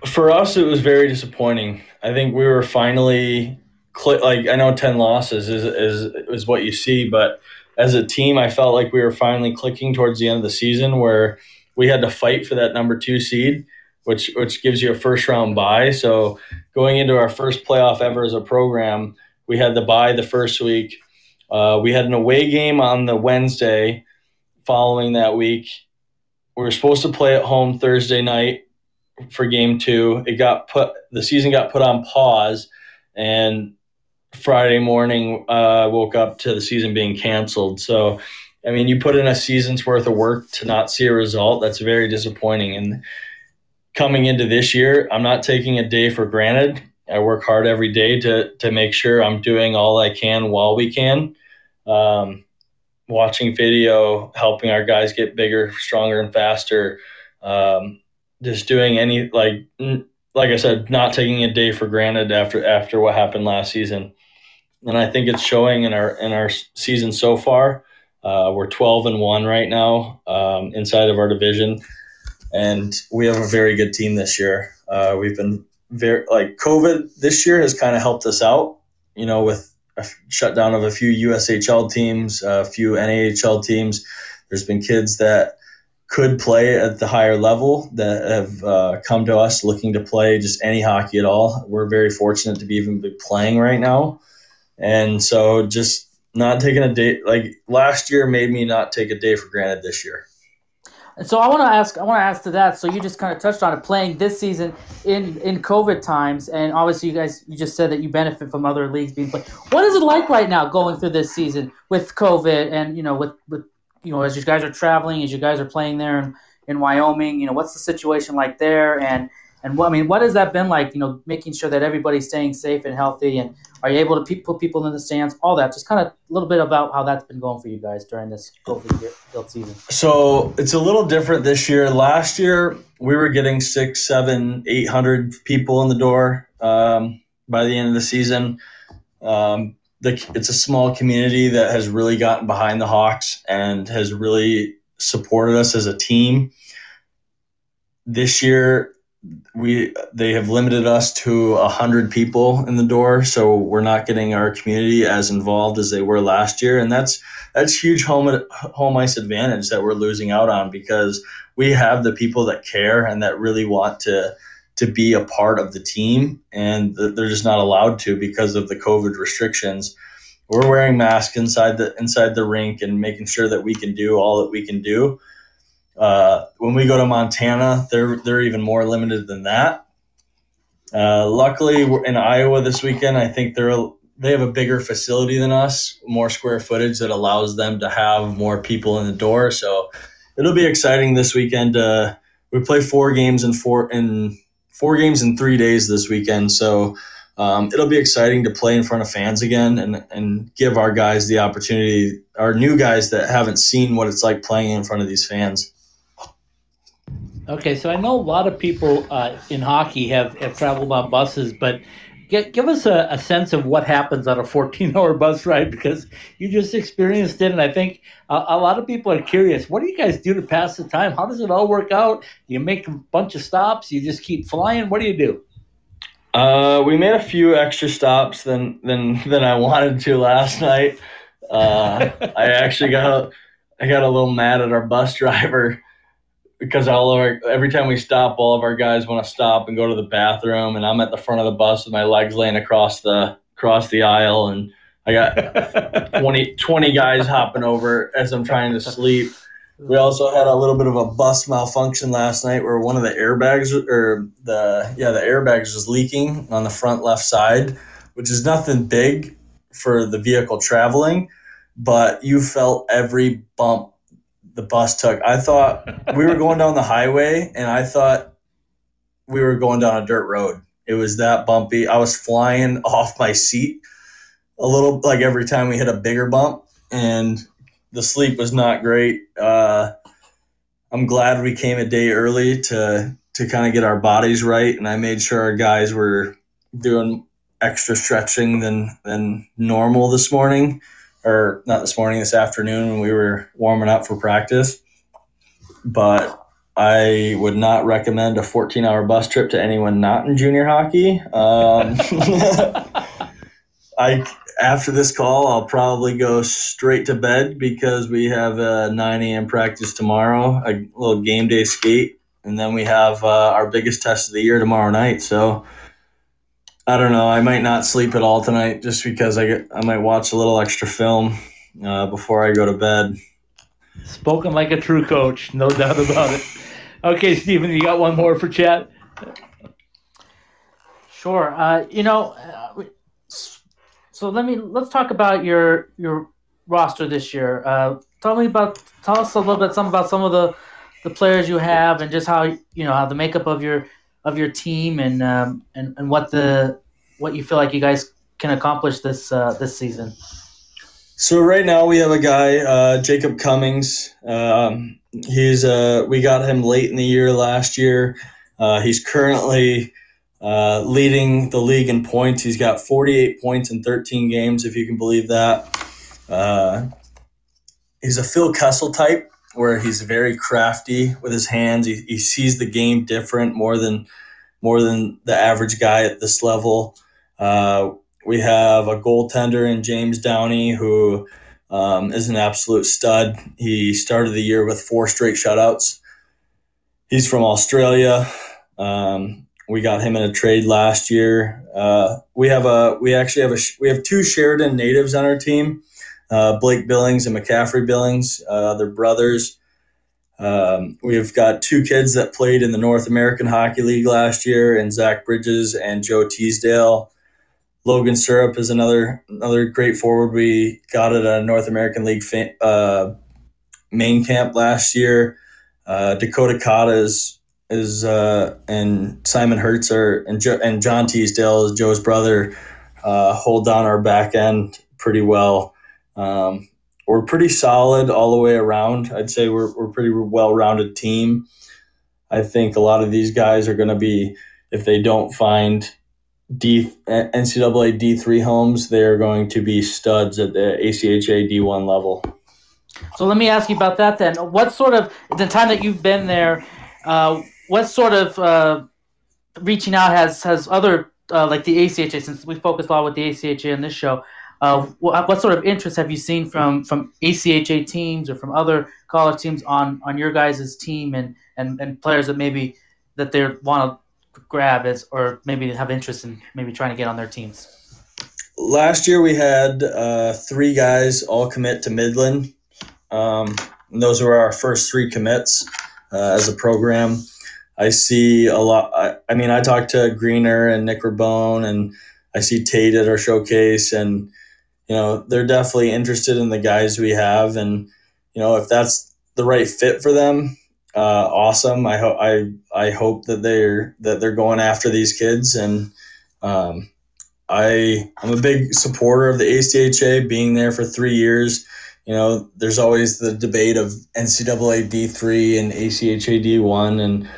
For us, it was very disappointing. I think we were finally like I know ten losses is is is what you see, but as a team, I felt like we were finally clicking towards the end of the season where we had to fight for that number two seed, which which gives you a first round bye. So going into our first playoff ever as a program, we had the bye the first week. Uh, we had an away game on the Wednesday following that week. We were supposed to play at home Thursday night for game two. It got put the season got put on pause, and Friday morning uh, woke up to the season being canceled. So, I mean, you put in a season's worth of work to not see a result. That's very disappointing. And coming into this year, I'm not taking a day for granted. I work hard every day to to make sure I'm doing all I can while we can. Um, watching video, helping our guys get bigger, stronger, and faster. Um, just doing any like like I said, not taking a day for granted after after what happened last season and I think it's showing in our in our season so far. Uh, we're 12 and one right now um, inside of our division, and we have a very good team this year. Uh, we've been very like COVID this year has kind of helped us out, you know, with a shutdown of a few USHL teams, a few NAHL teams. There's been kids that could play at the higher level that have uh, come to us looking to play just any hockey at all. We're very fortunate to be even be playing right now. And so just not taking a day like last year made me not take a day for granted this year. So I want to ask, I want to ask to that. So you just kind of touched on it, playing this season in in COVID times, and obviously you guys, you just said that you benefit from other leagues being played. What is it like right now going through this season with COVID, and you know, with with you know, as you guys are traveling, as you guys are playing there in, in Wyoming, you know, what's the situation like there, and and what I mean, what has that been like? You know, making sure that everybody's staying safe and healthy, and are you able to pe- put people in the stands? All that, just kind of a little bit about how that's been going for you guys during this COVID season. So it's a little different this year. Last year we were getting six, seven, eight hundred people in the door um, by the end of the season. Um, the, it's a small community that has really gotten behind the Hawks and has really supported us as a team. This year, we they have limited us to a hundred people in the door, so we're not getting our community as involved as they were last year, and that's that's huge home home ice advantage that we're losing out on because we have the people that care and that really want to to be a part of the team, and they're just not allowed to because of the COVID restrictions. We're wearing masks inside the inside the rink and making sure that we can do all that we can do uh, when we go to Montana, they're they're even more limited than that. Uh, luckily, we're in Iowa this weekend. I think they're they have a bigger facility than us, more square footage that allows them to have more people in the door. So it'll be exciting this weekend. Uh, we play four games in four in four games in three days this weekend. So um, it'll be exciting to play in front of fans again and and give our guys the opportunity, our new guys that haven't seen what it's like playing in front of these fans. Okay, so I know a lot of people uh, in hockey have, have traveled on buses, but get, give us a, a, sense of what happens on a 14 hour bus ride because you just experienced it. And I think a, a lot of people are curious what do you guys do to pass the time? How does it all work out? Do you make a bunch of stops? You just keep flying? What do you do? Uh, we made a few extra stops than than than I wanted to last night. Uh, I actually got a, I got a little mad at our bus driver because all of our, every time we stop, all of our guys want to stop and go to the bathroom, and I'm at the front of the bus with my legs laying across the across the aisle, and I got 20, 20 guys hopping over as I'm trying to sleep. We also had a little bit of a bus malfunction last night where one of the airbags or the yeah the airbags was leaking on the front left side, which is nothing big for the vehicle traveling, but you felt every bump the bus took. I thought we were going down the highway, and I thought we were going down a dirt road. It was that bumpy. I was flying off my seat a little, like every time we hit a bigger bump, and the sleep was not great. Uh, I'm glad we came a day early to to kind of get our bodies right, and I made sure our guys were doing extra stretching than than normal this morning, or not this morning, this afternoon when we were warming up for practice. But I would not recommend a 14 hour bus trip to anyone not in junior hockey. Um, I after this call, I'll probably go straight to bed because we have a 9 a.m. practice tomorrow, a little game day skate, and then we have uh, our biggest test of the year tomorrow night. So I don't know. I might not sleep at all tonight just because I get, I might watch a little extra film uh, before I go to bed. Spoken like a true coach, no doubt about it. Okay, Stephen, you got one more for chat? Sure. Uh, you know, uh, so let me let's talk about your your roster this year. Uh, tell me about tell us a little bit some about some of the the players you have and just how you know how the makeup of your of your team and um, and and what the what you feel like you guys can accomplish this uh, this season. So right now we have a guy, uh, Jacob Cummings. Um, he's uh, we got him late in the year last year. Uh, he's currently uh, leading the league in points. He's got 48 points in 13 games, if you can believe that. Uh, he's a Phil Kessel type, where he's very crafty with his hands. He, he sees the game different more than more than the average guy at this level. Uh, we have a goaltender in James Downey who um, is an absolute stud. He started the year with four straight shutouts. He's from Australia. Um, we got him in a trade last year. Uh, we have a we actually have a we have two Sheridan natives on our team, uh, Blake Billings and McCaffrey Billings. Uh, brothers. Um, we've got two kids that played in the North American Hockey League last year, and Zach Bridges and Joe Teasdale. Logan Syrup is another another great forward we got at a North American League uh, main camp last year. Uh, Dakota Cotta is is uh, and Simon Hertz are and jo- and John Teasdale is Joe's brother. Uh, hold down our back end pretty well. Um, we're pretty solid all the way around. I'd say we're we're pretty well rounded team. I think a lot of these guys are going to be if they don't find D NCAA D three homes, they're going to be studs at the ACHA D one level. So let me ask you about that then. What sort of the time that you've been there? Uh, what sort of uh, reaching out has has other uh, like the ACHA since we focus a lot with the ACHA in this show. Uh, what, what, sort of interest have you seen from from ACHA teams or from other college teams on on your guys' team and, and and players that maybe that they want to grab as or maybe have interest in maybe trying to get on their teams? Last year we had uh, three guys all commit to Midland. Um, those were our first three commits uh, as a program. I see a lot. I, I mean, I talked to Greener and Nick Rabone, and I see Tate at our showcase, and you know they're definitely interested in the guys we have, and you know if that's the right fit for them, uh, awesome. I hope I I hope that they're that they're going after these kids, and um, I I'm a big supporter of the ACHA being there for three years. You know, there's always the debate of NCAA D3 and ACHA D1, and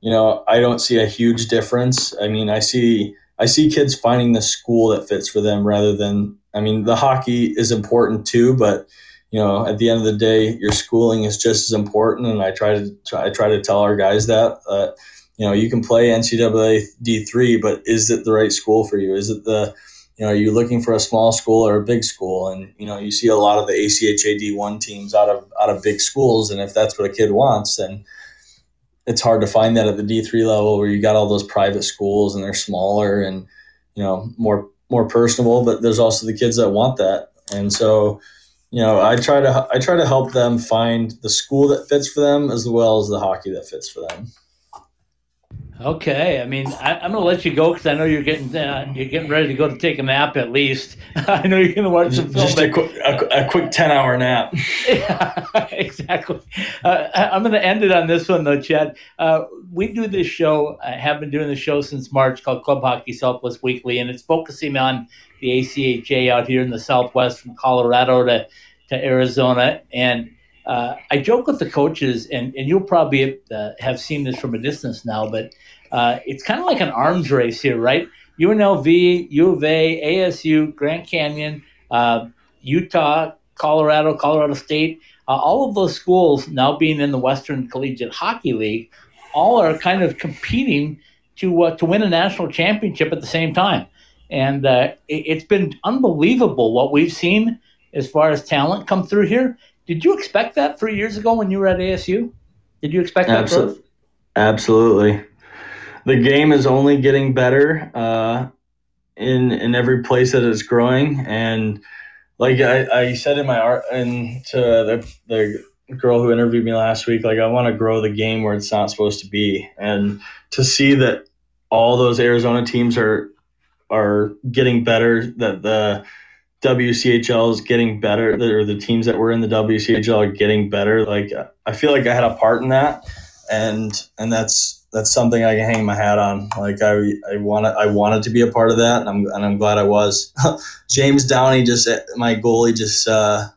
you know, I don't see a huge difference. I mean, I see I see kids finding the school that fits for them rather than I mean, the hockey is important too, but you know, at the end of the day, your schooling is just as important. And I try to try, I try to tell our guys that uh, you know you can play NCAA D three, but is it the right school for you? Is it the you know, are you looking for a small school or a big school? And you know, you see a lot of the ACHA D one teams out of out of big schools, and if that's what a kid wants, then it's hard to find that at the D3 level where you got all those private schools and they're smaller and you know more more personable but there's also the kids that want that and so you know I try to I try to help them find the school that fits for them as well as the hockey that fits for them. Okay, I mean, I, am going to let you go because I know you're getting uh, you're getting ready to go to take a nap at least. I know you're going to watch some film. Just a quick, a, a, quick ten hour nap. yeah, exactly. Uh, I'm going to end it on this one though, Chad. Uh, we do this show. I have been doing the show since March called Club Hockey Southwest Weekly, and it's focusing on the ACHA out here in the Southwest, from Colorado to to Arizona. And uh, I joke with the coaches, and, and you'll probably uh, have seen this from a distance now, but uh, it's kind of like an arms race here, right? UNLV, U of A, ASU, Grand Canyon, uh, Utah, Colorado, Colorado State, uh, all of those schools now being in the Western Collegiate Hockey League, all are kind of competing to uh, to win a national championship at the same time. And it, has been unbelievable what we've seen as far as talent come through here. Did you expect that three years ago when you were at ASU? Did you expect that Absol- growth? Absolutely. The game is only getting better uh, in in every place that it's growing, and like I, I said in my art and to the the girl who interviewed me last week, like I want to grow the game where it's not supposed to be, and to see that all those Arizona teams are are getting better, that the WCHL is getting better, or the teams that were in the WCHL are getting better. Like I feel like I had a part in that, and and that's that's something I can hang my hat on. Like I I wanted I wanted to be a part of that, and I'm and I'm glad I was. James Downey just my goalie just. Uh,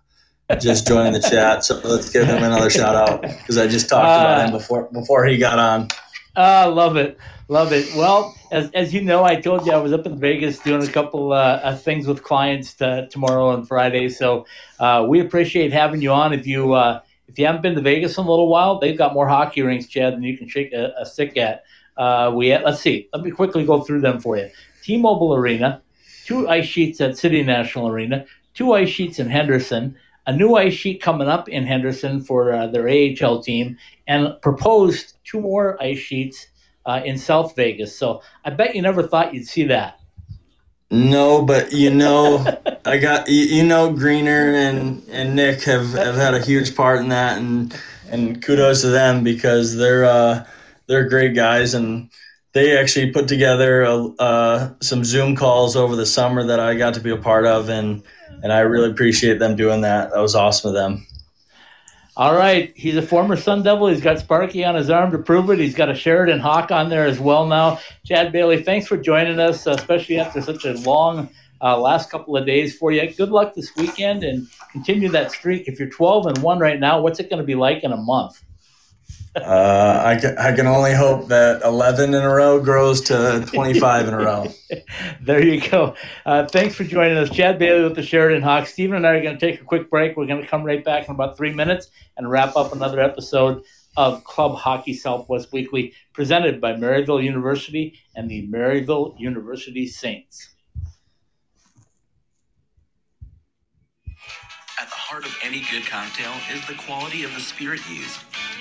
just joined the chat, so let's give him another shout out because I just talked uh, about him before before he got on. Ah, uh, love it. Love it. Well, as, as you know, I told you I was up in Vegas doing a couple uh, things with clients to, tomorrow and Friday. So uh, we appreciate having you on. If you uh, if you haven't been to Vegas in a little while, they've got more hockey rinks, Chad, than you can shake a, a stick at. Uh, we let's see. Let me quickly go through them for you. T-Mobile Arena, two ice sheets at City National Arena, two ice sheets in Henderson, a new ice sheet coming up in Henderson for uh, their AHL team, and proposed two more ice sheets uh, in South Vegas. So I bet you never thought you'd see that. No, but you know, I got you, you, know Greener and and Nick have, have had a huge part in that, and and kudos to them because they're uh, they're great guys, and they actually put together a, uh, some Zoom calls over the summer that I got to be a part of, and and I really appreciate them doing that. That was awesome of them. All right, he's a former Sun Devil. He's got Sparky on his arm to prove it. He's got a Sheridan Hawk on there as well now. Chad Bailey, thanks for joining us, especially after such a long uh, last couple of days for you. Good luck this weekend and continue that streak. If you're 12 and one right now, what's it going to be like in a month? Uh, I, can, I can only hope that 11 in a row grows to 25 in a row. there you go. Uh, thanks for joining us. Chad Bailey with the Sheridan Hawks. Stephen and I are going to take a quick break. We're going to come right back in about three minutes and wrap up another episode of Club Hockey Southwest Weekly, presented by Maryville University and the Maryville University Saints. At the heart of any good cocktail is the quality of the spirit used.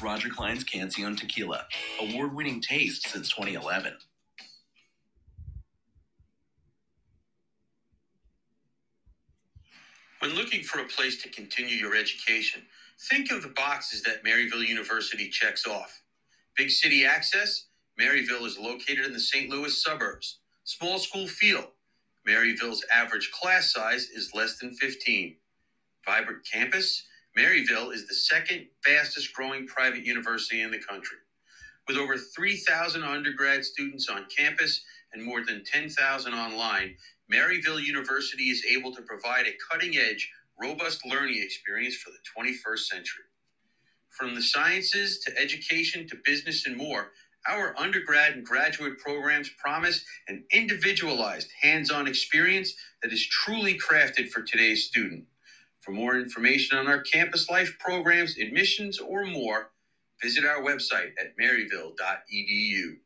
Roger Clyne's Cancion Tequila, award winning taste since 2011. When looking for a place to continue your education, think of the boxes that Maryville University checks off. Big city access, Maryville is located in the St. Louis suburbs. Small school feel, Maryville's average class size is less than 15. Vibrant campus, Maryville is the second fastest growing private university in the country. With over 3,000 undergrad students on campus and more than 10,000 online, Maryville University is able to provide a cutting edge, robust learning experience for the 21st century. From the sciences to education to business and more, our undergrad and graduate programs promise an individualized, hands on experience that is truly crafted for today's student. For more information on our campus life programs, admissions, or more, visit our website at maryville.edu.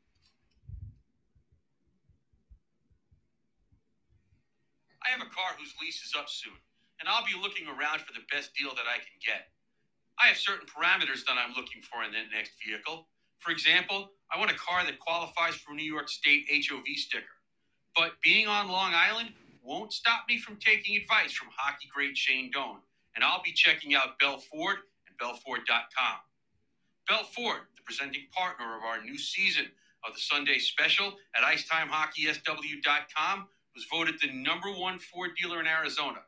I have a car whose lease is up soon, and I'll be looking around for the best deal that I can get. I have certain parameters that I'm looking for in that next vehicle. For example, I want a car that qualifies for New York State HOV sticker. But being on Long Island, won't stop me from taking advice from hockey great Shane Doan. And I'll be checking out Bell Ford and BellFord.com. Belfort, the presenting partner of our new season of the Sunday special at IcetimeHockeySW.com, was voted the number one Ford dealer in Arizona.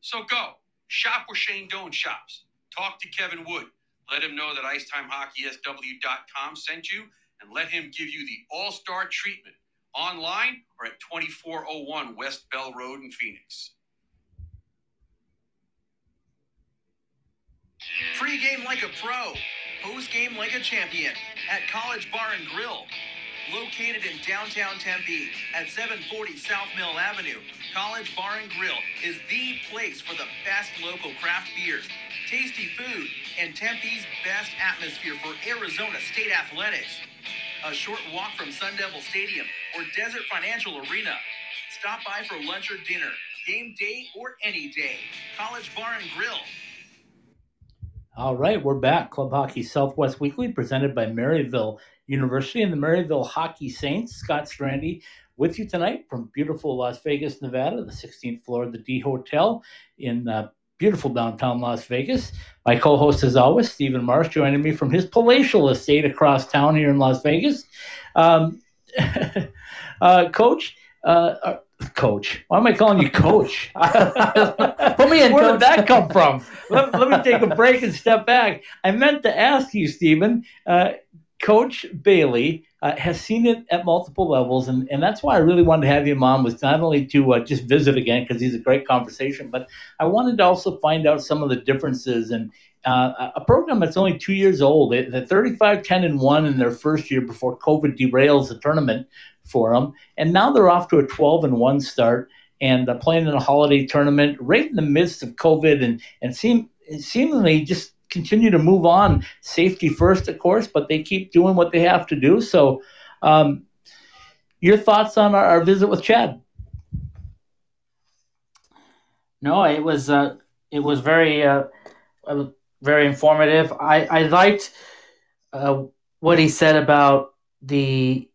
So go, shop where Shane Doan shops. Talk to Kevin Wood. Let him know that IcetimeHockeySW.com sent you and let him give you the all star treatment online or at 2401 West Bell Road in Phoenix. Pre-game like a pro, post-game like a champion at College Bar and Grill. Located in downtown Tempe at 740 South Mill Avenue, College Bar and Grill is the place for the best local craft beers, tasty food, and Tempe's best atmosphere for Arizona State athletics. A short walk from Sun Devil Stadium or Desert Financial Arena. Stop by for lunch or dinner, game day or any day. College Bar and Grill, all right, we're back. Club Hockey Southwest Weekly, presented by Maryville University and the Maryville Hockey Saints. Scott Strandy with you tonight from beautiful Las Vegas, Nevada, the 16th floor of the D Hotel in uh, beautiful downtown Las Vegas. My co host, as always, Stephen Marsh, joining me from his palatial estate across town here in Las Vegas. Um, uh, Coach, uh, coach. Why am I calling you coach? Put me in. Where coach. did that come from? let, let, me take a break and step back. I meant to ask you, Stephen. Uh, coach Bailey uh, has seen it at multiple levels, and, and that's why I really wanted to have you Mom, Was not only to uh, just visit again because he's a great conversation, but I wanted to also find out some of the differences and. Uh, a program that's only two years old, the 35 10 and 1 in their first year before COVID derails the tournament, for them. And now they're off to a 12 and 1 start and playing in a holiday tournament right in the midst of COVID and, and seem, seemingly just continue to move on. Safety first, of course, but they keep doing what they have to do. So, um, your thoughts on our, our, visit with Chad? No, it was uh, it was very uh, very informative. I I liked uh, what he said about the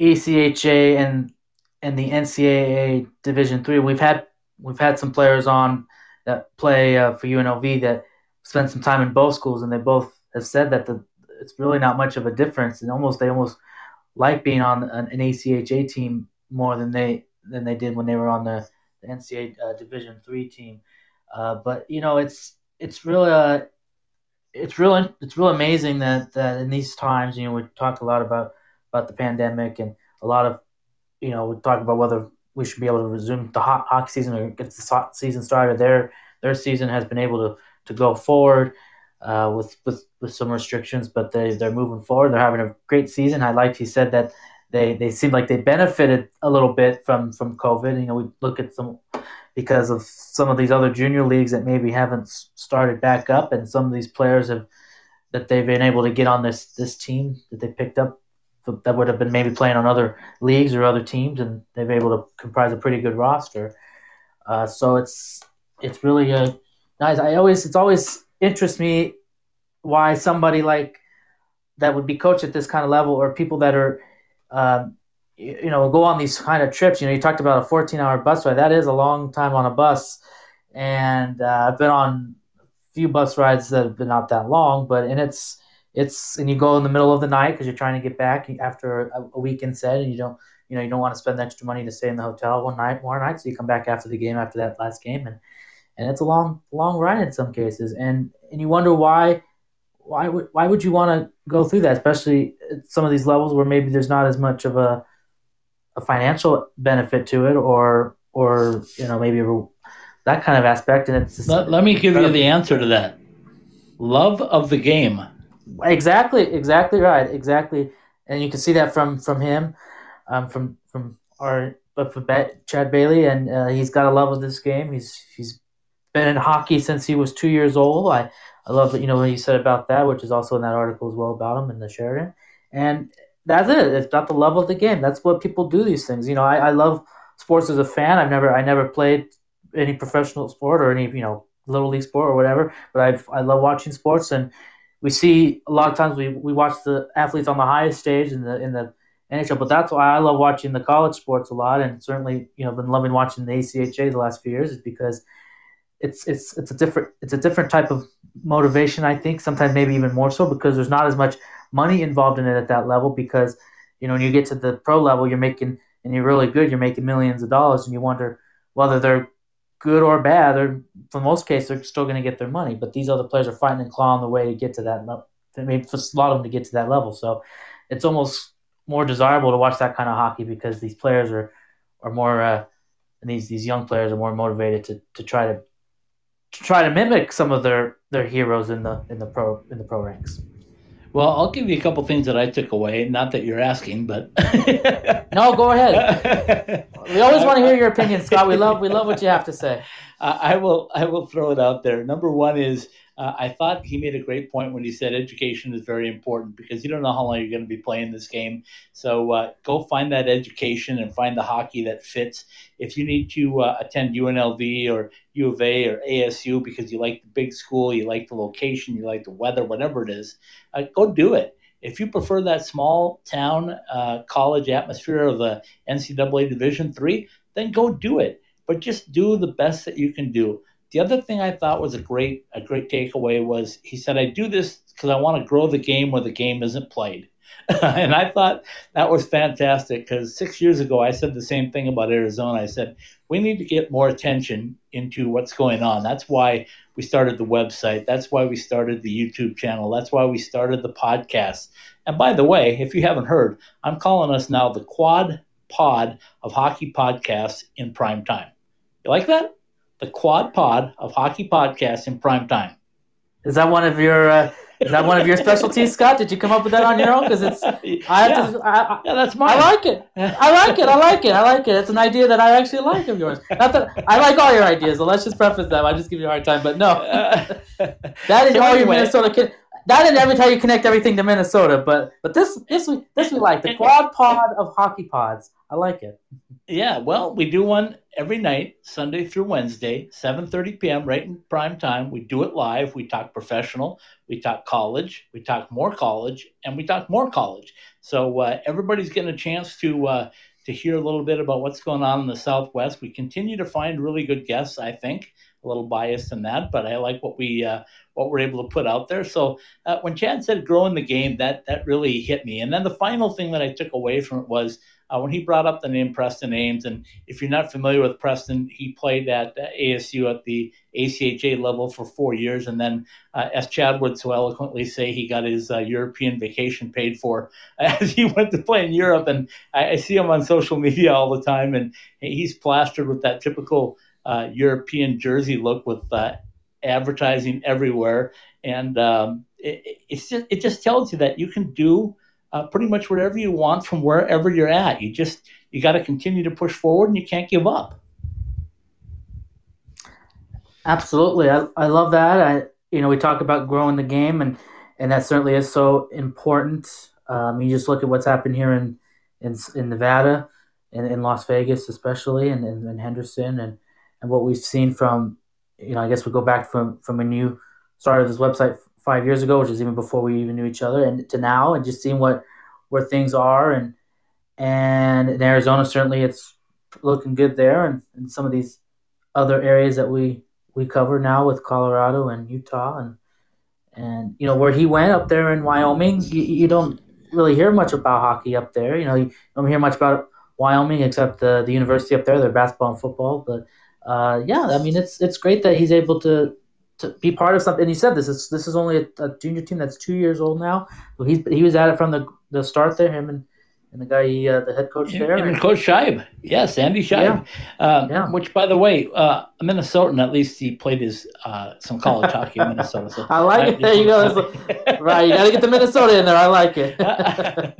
ACHA and and the NCAA Division Three. We've had we've had some players on that play uh, for UNLV that spent some time in both schools, and they both have said that the it's really not much of a difference, and almost they almost like being on an, an ACHA team more than they than they did when they were on the, the NCAA uh, Division Three team. Uh, but you know, it's it's really uh, it's really it's real amazing that that in these times, you know, we talked a lot about about the pandemic and a lot of, you know, we talk about whether we should be able to resume the hot hockey season or get the season started. Their their season has been able to, to go forward uh, with, with with some restrictions, but they they're moving forward. They're having a great season. I liked he said that they they seem like they benefited a little bit from from COVID. You know, we look at some because of some of these other junior leagues that maybe haven't started back up, and some of these players have that they've been able to get on this this team that they picked up that would have been maybe playing on other leagues or other teams, and they've been able to comprise a pretty good roster. Uh, so it's it's really a nice. I always it's always interests me why somebody like that would be coached at this kind of level, or people that are, um, you, you know, go on these kind of trips. You know, you talked about a 14-hour bus ride. That is a long time on a bus, and uh, I've been on a few bus rides that have been not that long, but and it's it's and you go in the middle of the night because you're trying to get back after a, a weekend set and you don't you know you don't want to spend extra money to stay in the hotel one night more night so you come back after the game after that last game and and it's a long long ride in some cases. And and you wonder why why would why would you want to go through that especially at some of these levels where maybe there's not as much of a a financial benefit to it or or you know maybe a, that kind of aspect. And it's let, let me give you the answer to that. Love of the game. Exactly, exactly right, exactly, and you can see that from from him, um, from from our but from Chad Bailey, and uh, he's got a love of this game. He's he's been in hockey since he was two years old. I I love that you know what he said about that, which is also in that article as well about him in the Sheridan, and that's it. It's about the love of the game. That's what people do these things. You know, I, I love sports as a fan. I've never I never played any professional sport or any you know little league sport or whatever, but I've I love watching sports and we see a lot of times we, we watch the athletes on the highest stage in the in the NHL, but that's why I love watching the college sports a lot, and certainly you know been loving watching the ACHA the last few years is because it's it's it's a different it's a different type of motivation. I think sometimes maybe even more so because there's not as much money involved in it at that level. Because you know when you get to the pro level, you're making and you're really good, you're making millions of dollars, and you wonder whether they're good or bad. Or for most cases, they're still going to get their money. But these other players are fighting and clawing the way to get to that. I mean, for a lot of them to get to that level. So it's almost more desirable to watch that kind of hockey because these players are are more uh, and these these young players are more motivated to, to try to try to mimic some of their their heroes in the in the pro in the pro ranks. Well, I'll give you a couple things that I took away. Not that you're asking, but no, go ahead. we always want to hear your opinion, Scott. We love we love what you have to say. I will I will throw it out there. Number one is uh, I thought he made a great point when he said education is very important because you don't know how long you're going to be playing this game. So uh, go find that education and find the hockey that fits. If you need to uh, attend UNLV or U of A or ASU because you like the big school, you like the location, you like the weather, whatever it is, uh, go do it. If you prefer that small town uh, college atmosphere of the NCAA Division three, then go do it. But just do the best that you can do. The other thing I thought was a great a great takeaway was he said I do this because I want to grow the game where the game isn't played. and I thought that was fantastic because six years ago I said the same thing about Arizona. I said we need to get more attention into what's going on. That's why we started the website. That's why we started the YouTube channel. That's why we started the podcast. And by the way, if you haven't heard, I'm calling us now the Quad Pod of Hockey Podcasts in prime time. You like that? The Quad Pod of Hockey Podcasts in prime time. Is that one of your uh, is that one of your specialties, Scott? Did you come up with that on your own? Because it's I have yeah. to. I, yeah, that's mine. I like it. I like it. I like it. I like it. It's an idea that I actually like of yours. Not that I like all your ideas. So let's just preface that. I just give you a hard time, but no, that is so all anyway. your Minnesota kid. That and every time you connect everything to Minnesota, but but this this we this we like the quad pod of hockey pods. I like it. Yeah, well, we do one every night, Sunday through Wednesday, 7:30 p.m. right in prime time. We do it live. We talk professional, we talk college, we talk more college, and we talk more college. So uh, everybody's getting a chance to uh, to hear a little bit about what's going on in the Southwest. We continue to find really good guests. I think a little biased in that, but I like what we uh, what we're able to put out there. So uh, when Chad said growing the game, that that really hit me. And then the final thing that I took away from it was uh, when he brought up the name Preston Ames. And if you're not familiar with Preston, he played at uh, ASU at the ACHA level for four years. And then, uh, as Chad would so eloquently say, he got his uh, European vacation paid for as he went to play in Europe. And I, I, see him on social media all the time, and he's plastered with that typical uh, European jersey look with uh, advertising everywhere. And um, it, just, it just tells you that you can do uh, pretty much whatever you want from wherever you're at. You just you got to continue to push forward, and you can't give up. Absolutely, I, I love that. I you know we talk about growing the game, and and that certainly is so important. Um, you just look at what's happened here in in, in Nevada, in, in Las Vegas, especially, and in Henderson, and and what we've seen from you know I guess we go back from from when you started this website five years ago, which is even before we even knew each other, and to now, and just seeing what where things are, and and in Arizona, certainly it's looking good there, and, and some of these other areas that we we cover now with Colorado and Utah, and and you know where he went up there in Wyoming, you, you don't really hear much about hockey up there. You know, you don't hear much about Wyoming except the the university up there, their basketball and football, but. Uh, yeah, I mean it's it's great that he's able to to be part of something. And you said this is this is only a, a, junior team that's two years old now. So he's he was at it from the the start there. Him and and the guy, uh, the head coach there, and, Coach Scheib, yes, Andy Scheib, yeah. Uh, yeah. which by the way, uh, a Minnesotan. At least he played his uh, some college hockey in Minnesota. So I like it. There you go. right, you got to get the Minnesota in there. I like it.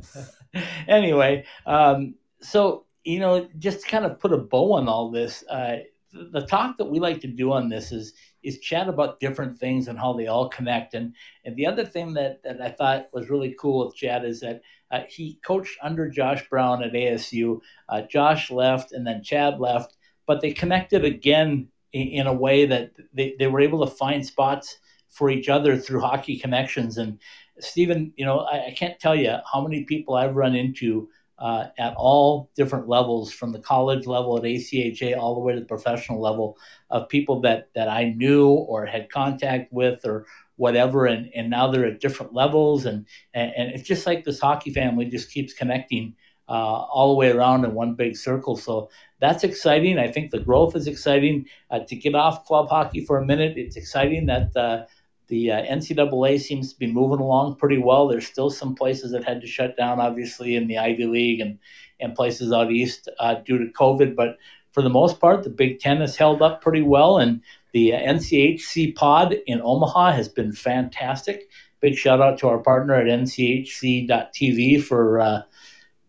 anyway, um, so you know, just to kind of put a bow on all this, uh, the talk that we like to do on this is is chat about different things and how they all connect. And and the other thing that that I thought was really cool with Chad is that uh, he coached under Josh Brown at ASU. Uh, Josh left, and then Chad left, but they connected again in, in a way that they, they were able to find spots for each other through hockey connections. And Stephen, you know, I, I can't tell you how many people I've run into uh, at all different levels, from the college level at ACHA all the way to the professional level, of people that that I knew or had contact with or whatever, and and now they're at different levels, and and, and it's just like this hockey family just keeps connecting. Uh, all the way around in one big circle. So that's exciting. I think the growth is exciting. Uh, to get off club hockey for a minute, it's exciting that uh, the uh, NCAA seems to be moving along pretty well. There's still some places that had to shut down, obviously, in the Ivy League and, and places out east uh, due to COVID. But for the most part, the Big Ten has held up pretty well. And the NCHC pod in Omaha has been fantastic. Big shout out to our partner at NCHC.TV for. Uh,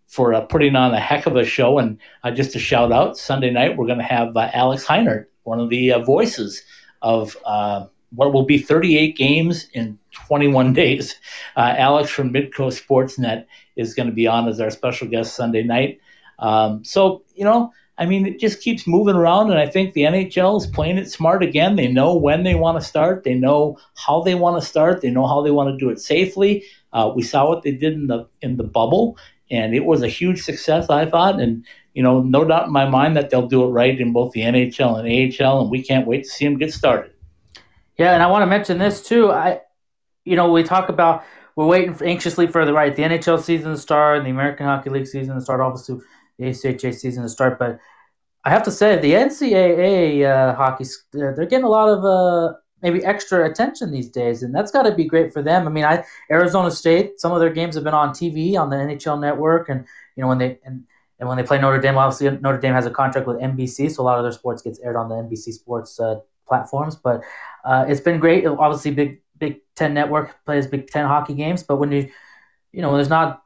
for uh, putting on a heck of a show. And uh, just a shout out, Sunday night we're going to have uh, Alex Heinert, one of the voices of what will be 38 games in 21 days. Uh, Alex from Midco Sportsnet is going to be on as our special guest Sunday night. Um, so, you know, I mean, it just keeps moving around, and I think the NHL is playing it smart again. They know when they want to start, they know how they want to start, they know how they want to do it safely. Uh, we saw what they did in the in the bubble, and it was a huge success, I thought. And you know, no doubt in my mind that they'll do it right in both the NHL and AHL, and we can't wait to see them get started. Yeah, and I want to mention this too. I, you know, we talk about we're waiting for, anxiously for the right the NHL season to start and the American Hockey League season to start, obviously the ACHA season to start. But I have to say, the NCAA uh, hockey they're getting a lot of uh, maybe extra attention these days, and that's got to be great for them. I mean, I Arizona State, some of their games have been on TV on the NHL Network, and you know when they and and when they play Notre Dame, obviously Notre Dame has a contract with NBC, so a lot of their sports gets aired on the NBC Sports uh, platforms. But uh, it's been great. Obviously, Big Big Ten Network plays Big Ten hockey games, but when you you know when there's not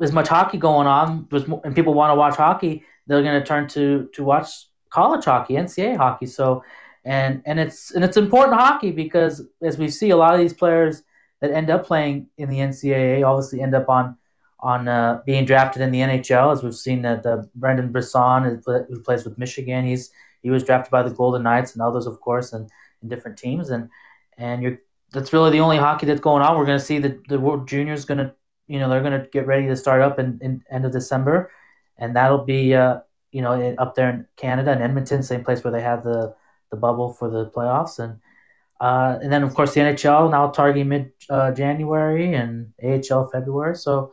as much hockey going on, and people want to watch hockey, they're going to turn to to watch college hockey, NCAA hockey. So and and it's and it's important hockey because as we see a lot of these players that end up playing in the NCAA obviously end up on on uh, being drafted in the NHL as we've seen that uh, Brendan Brisson who plays with Michigan he's he was drafted by the Golden Knights and others, of course, and different teams. And and you're that's really the only hockey that's going on. We're going to see the the World Juniors going to you know they're going to get ready to start up in, in end of December, and that'll be uh, you know up there in Canada and Edmonton, same place where they have the the bubble for the playoffs and. Uh, and then, of course, the NHL now targeting mid uh, January and AHL February. So,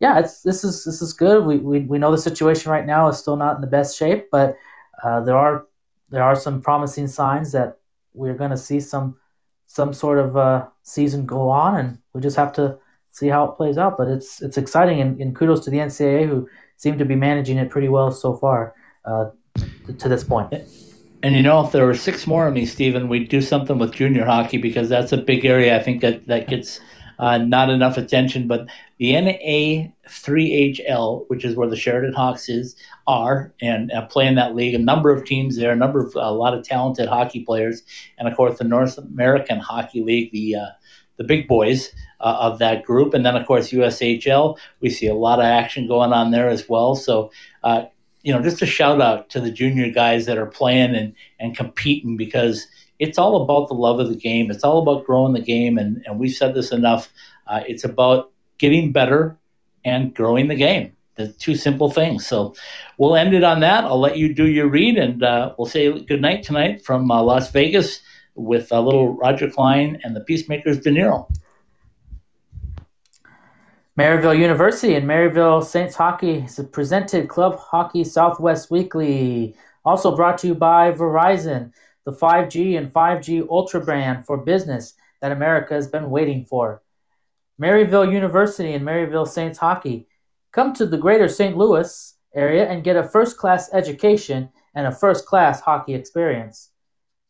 yeah, it's this is this is good. We, we we know the situation right now is still not in the best shape, but uh, there are there are some promising signs that we're going to see some some sort of uh, season go on, and we just have to see how it plays out. But it's it's exciting, and, and kudos to the NCAA who seem to be managing it pretty well so far uh, to, this point. And you know, if there were six more of me, Stephen, we'd do something with junior hockey because that's a big area. I think that that gets uh, not enough attention. But the NA3HL, which is where the Sheridan Hawks is, are and uh, play in that league. A number of teams there, a number of a lot of talented hockey players, and of course the North American Hockey League, the uh, the big boys uh, of that group, and then of course USHL. We see a lot of action going on there as well. So. Uh, you know, just a shout out to the junior guys that are playing and, and competing because it's all about the love of the game. It's all about growing the game, and, and we've said this enough. Uh, it's about getting better and growing the game. The two simple things. So we'll end it on that. I'll let you do your read, and uh, we'll say good night tonight from uh, Las Vegas with a little Roger Clyne and the Peacemakers De Niro. Maryville University and Maryville Saints Hockey presented Club Hockey Southwest Weekly. Also brought to you by Verizon the 5G and 5G Ultra brand for business that America has been waiting for. Maryville University and Maryville Saints Hockey. Come to the greater St. Louis area and get a first class education and a first class hockey experience.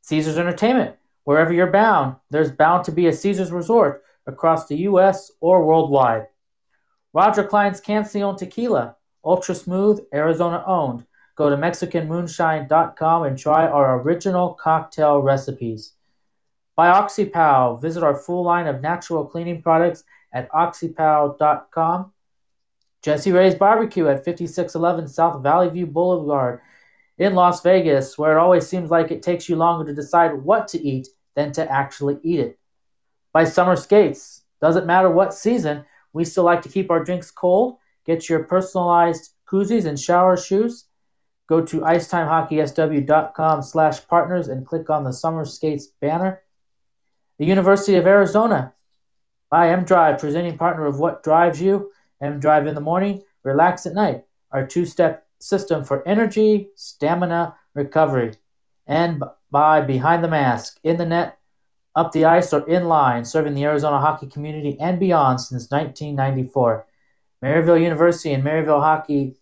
Caesars Entertainment. Wherever you're bound, there's bound to be a Caesars resort across the U.S. or worldwide. Roger Clyne's Cancion Tequila, ultra smooth, Arizona owned. Go to MexicanMoonshine.com and try our original cocktail recipes. By OxyPow, visit our full line of natural cleaning products at oxypow.com. Jessie Rae's Barbecue at 5611 South Valley View Boulevard in Las Vegas, where it always seems like it takes you longer to decide what to eat than to actually eat it. By Summer Skates, doesn't matter what season, we still like to keep our drinks cold Get your personalized koozies and shower shoes. Go to icetimehockeysw.com slash partners and click on the Summer Skates banner. The University of Arizona. I M Drive, presenting partner of What Drives You. M Drive in the morning, relax at night. Our two step system for energy, stamina, recovery. And by Behind the Mask, in the net, up the ice, or in line, serving the Arizona hockey community and beyond since 1994. Maryville University and Maryville Hockey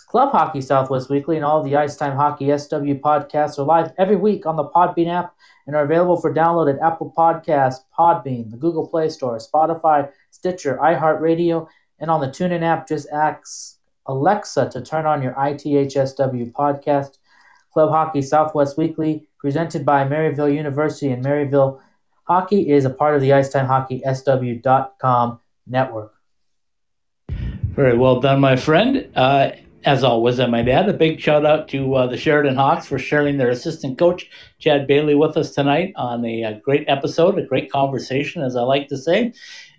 Club Hockey Southwest Weekly and all the Ice Time Hockey SW podcasts are live every week on the Podbean app and are available for download at Apple Podcasts, Podbean, the Google Play Store, Spotify, Stitcher, iHeartRadio, and on the TuneIn app. Just ask Alexa to turn on your ITHSW podcast. Club Hockey Southwest Weekly, presented by Maryville University and Maryville Hockey, is a part of the Icetime Hockey SW.com network. Very well done, my friend. Uh, as always, I might add a big shout out to uh, the Sheridan Hawks for sharing their assistant coach, Chad Bailey, with us tonight on a, a great episode, a great conversation, as I like to say.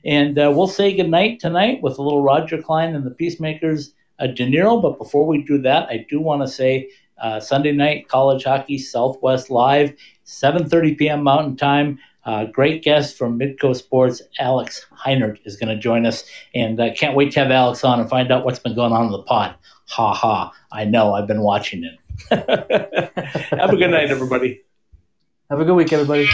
And uh, we'll say goodnight tonight with a little Roger Clyne and the Peacemakers uh, De Niro. But before we do that, I do want to say uh, Sunday night college hockey Southwest live, 7:30 p.m. Mountain Time. Uh, great guest from Midco Sports, Alex Heinert, is going to join us, and I uh, can't wait to have Alex on and find out what's been going on in the pod. Ha ha! I know I've been watching it. have a good night, everybody. Have a good week, everybody.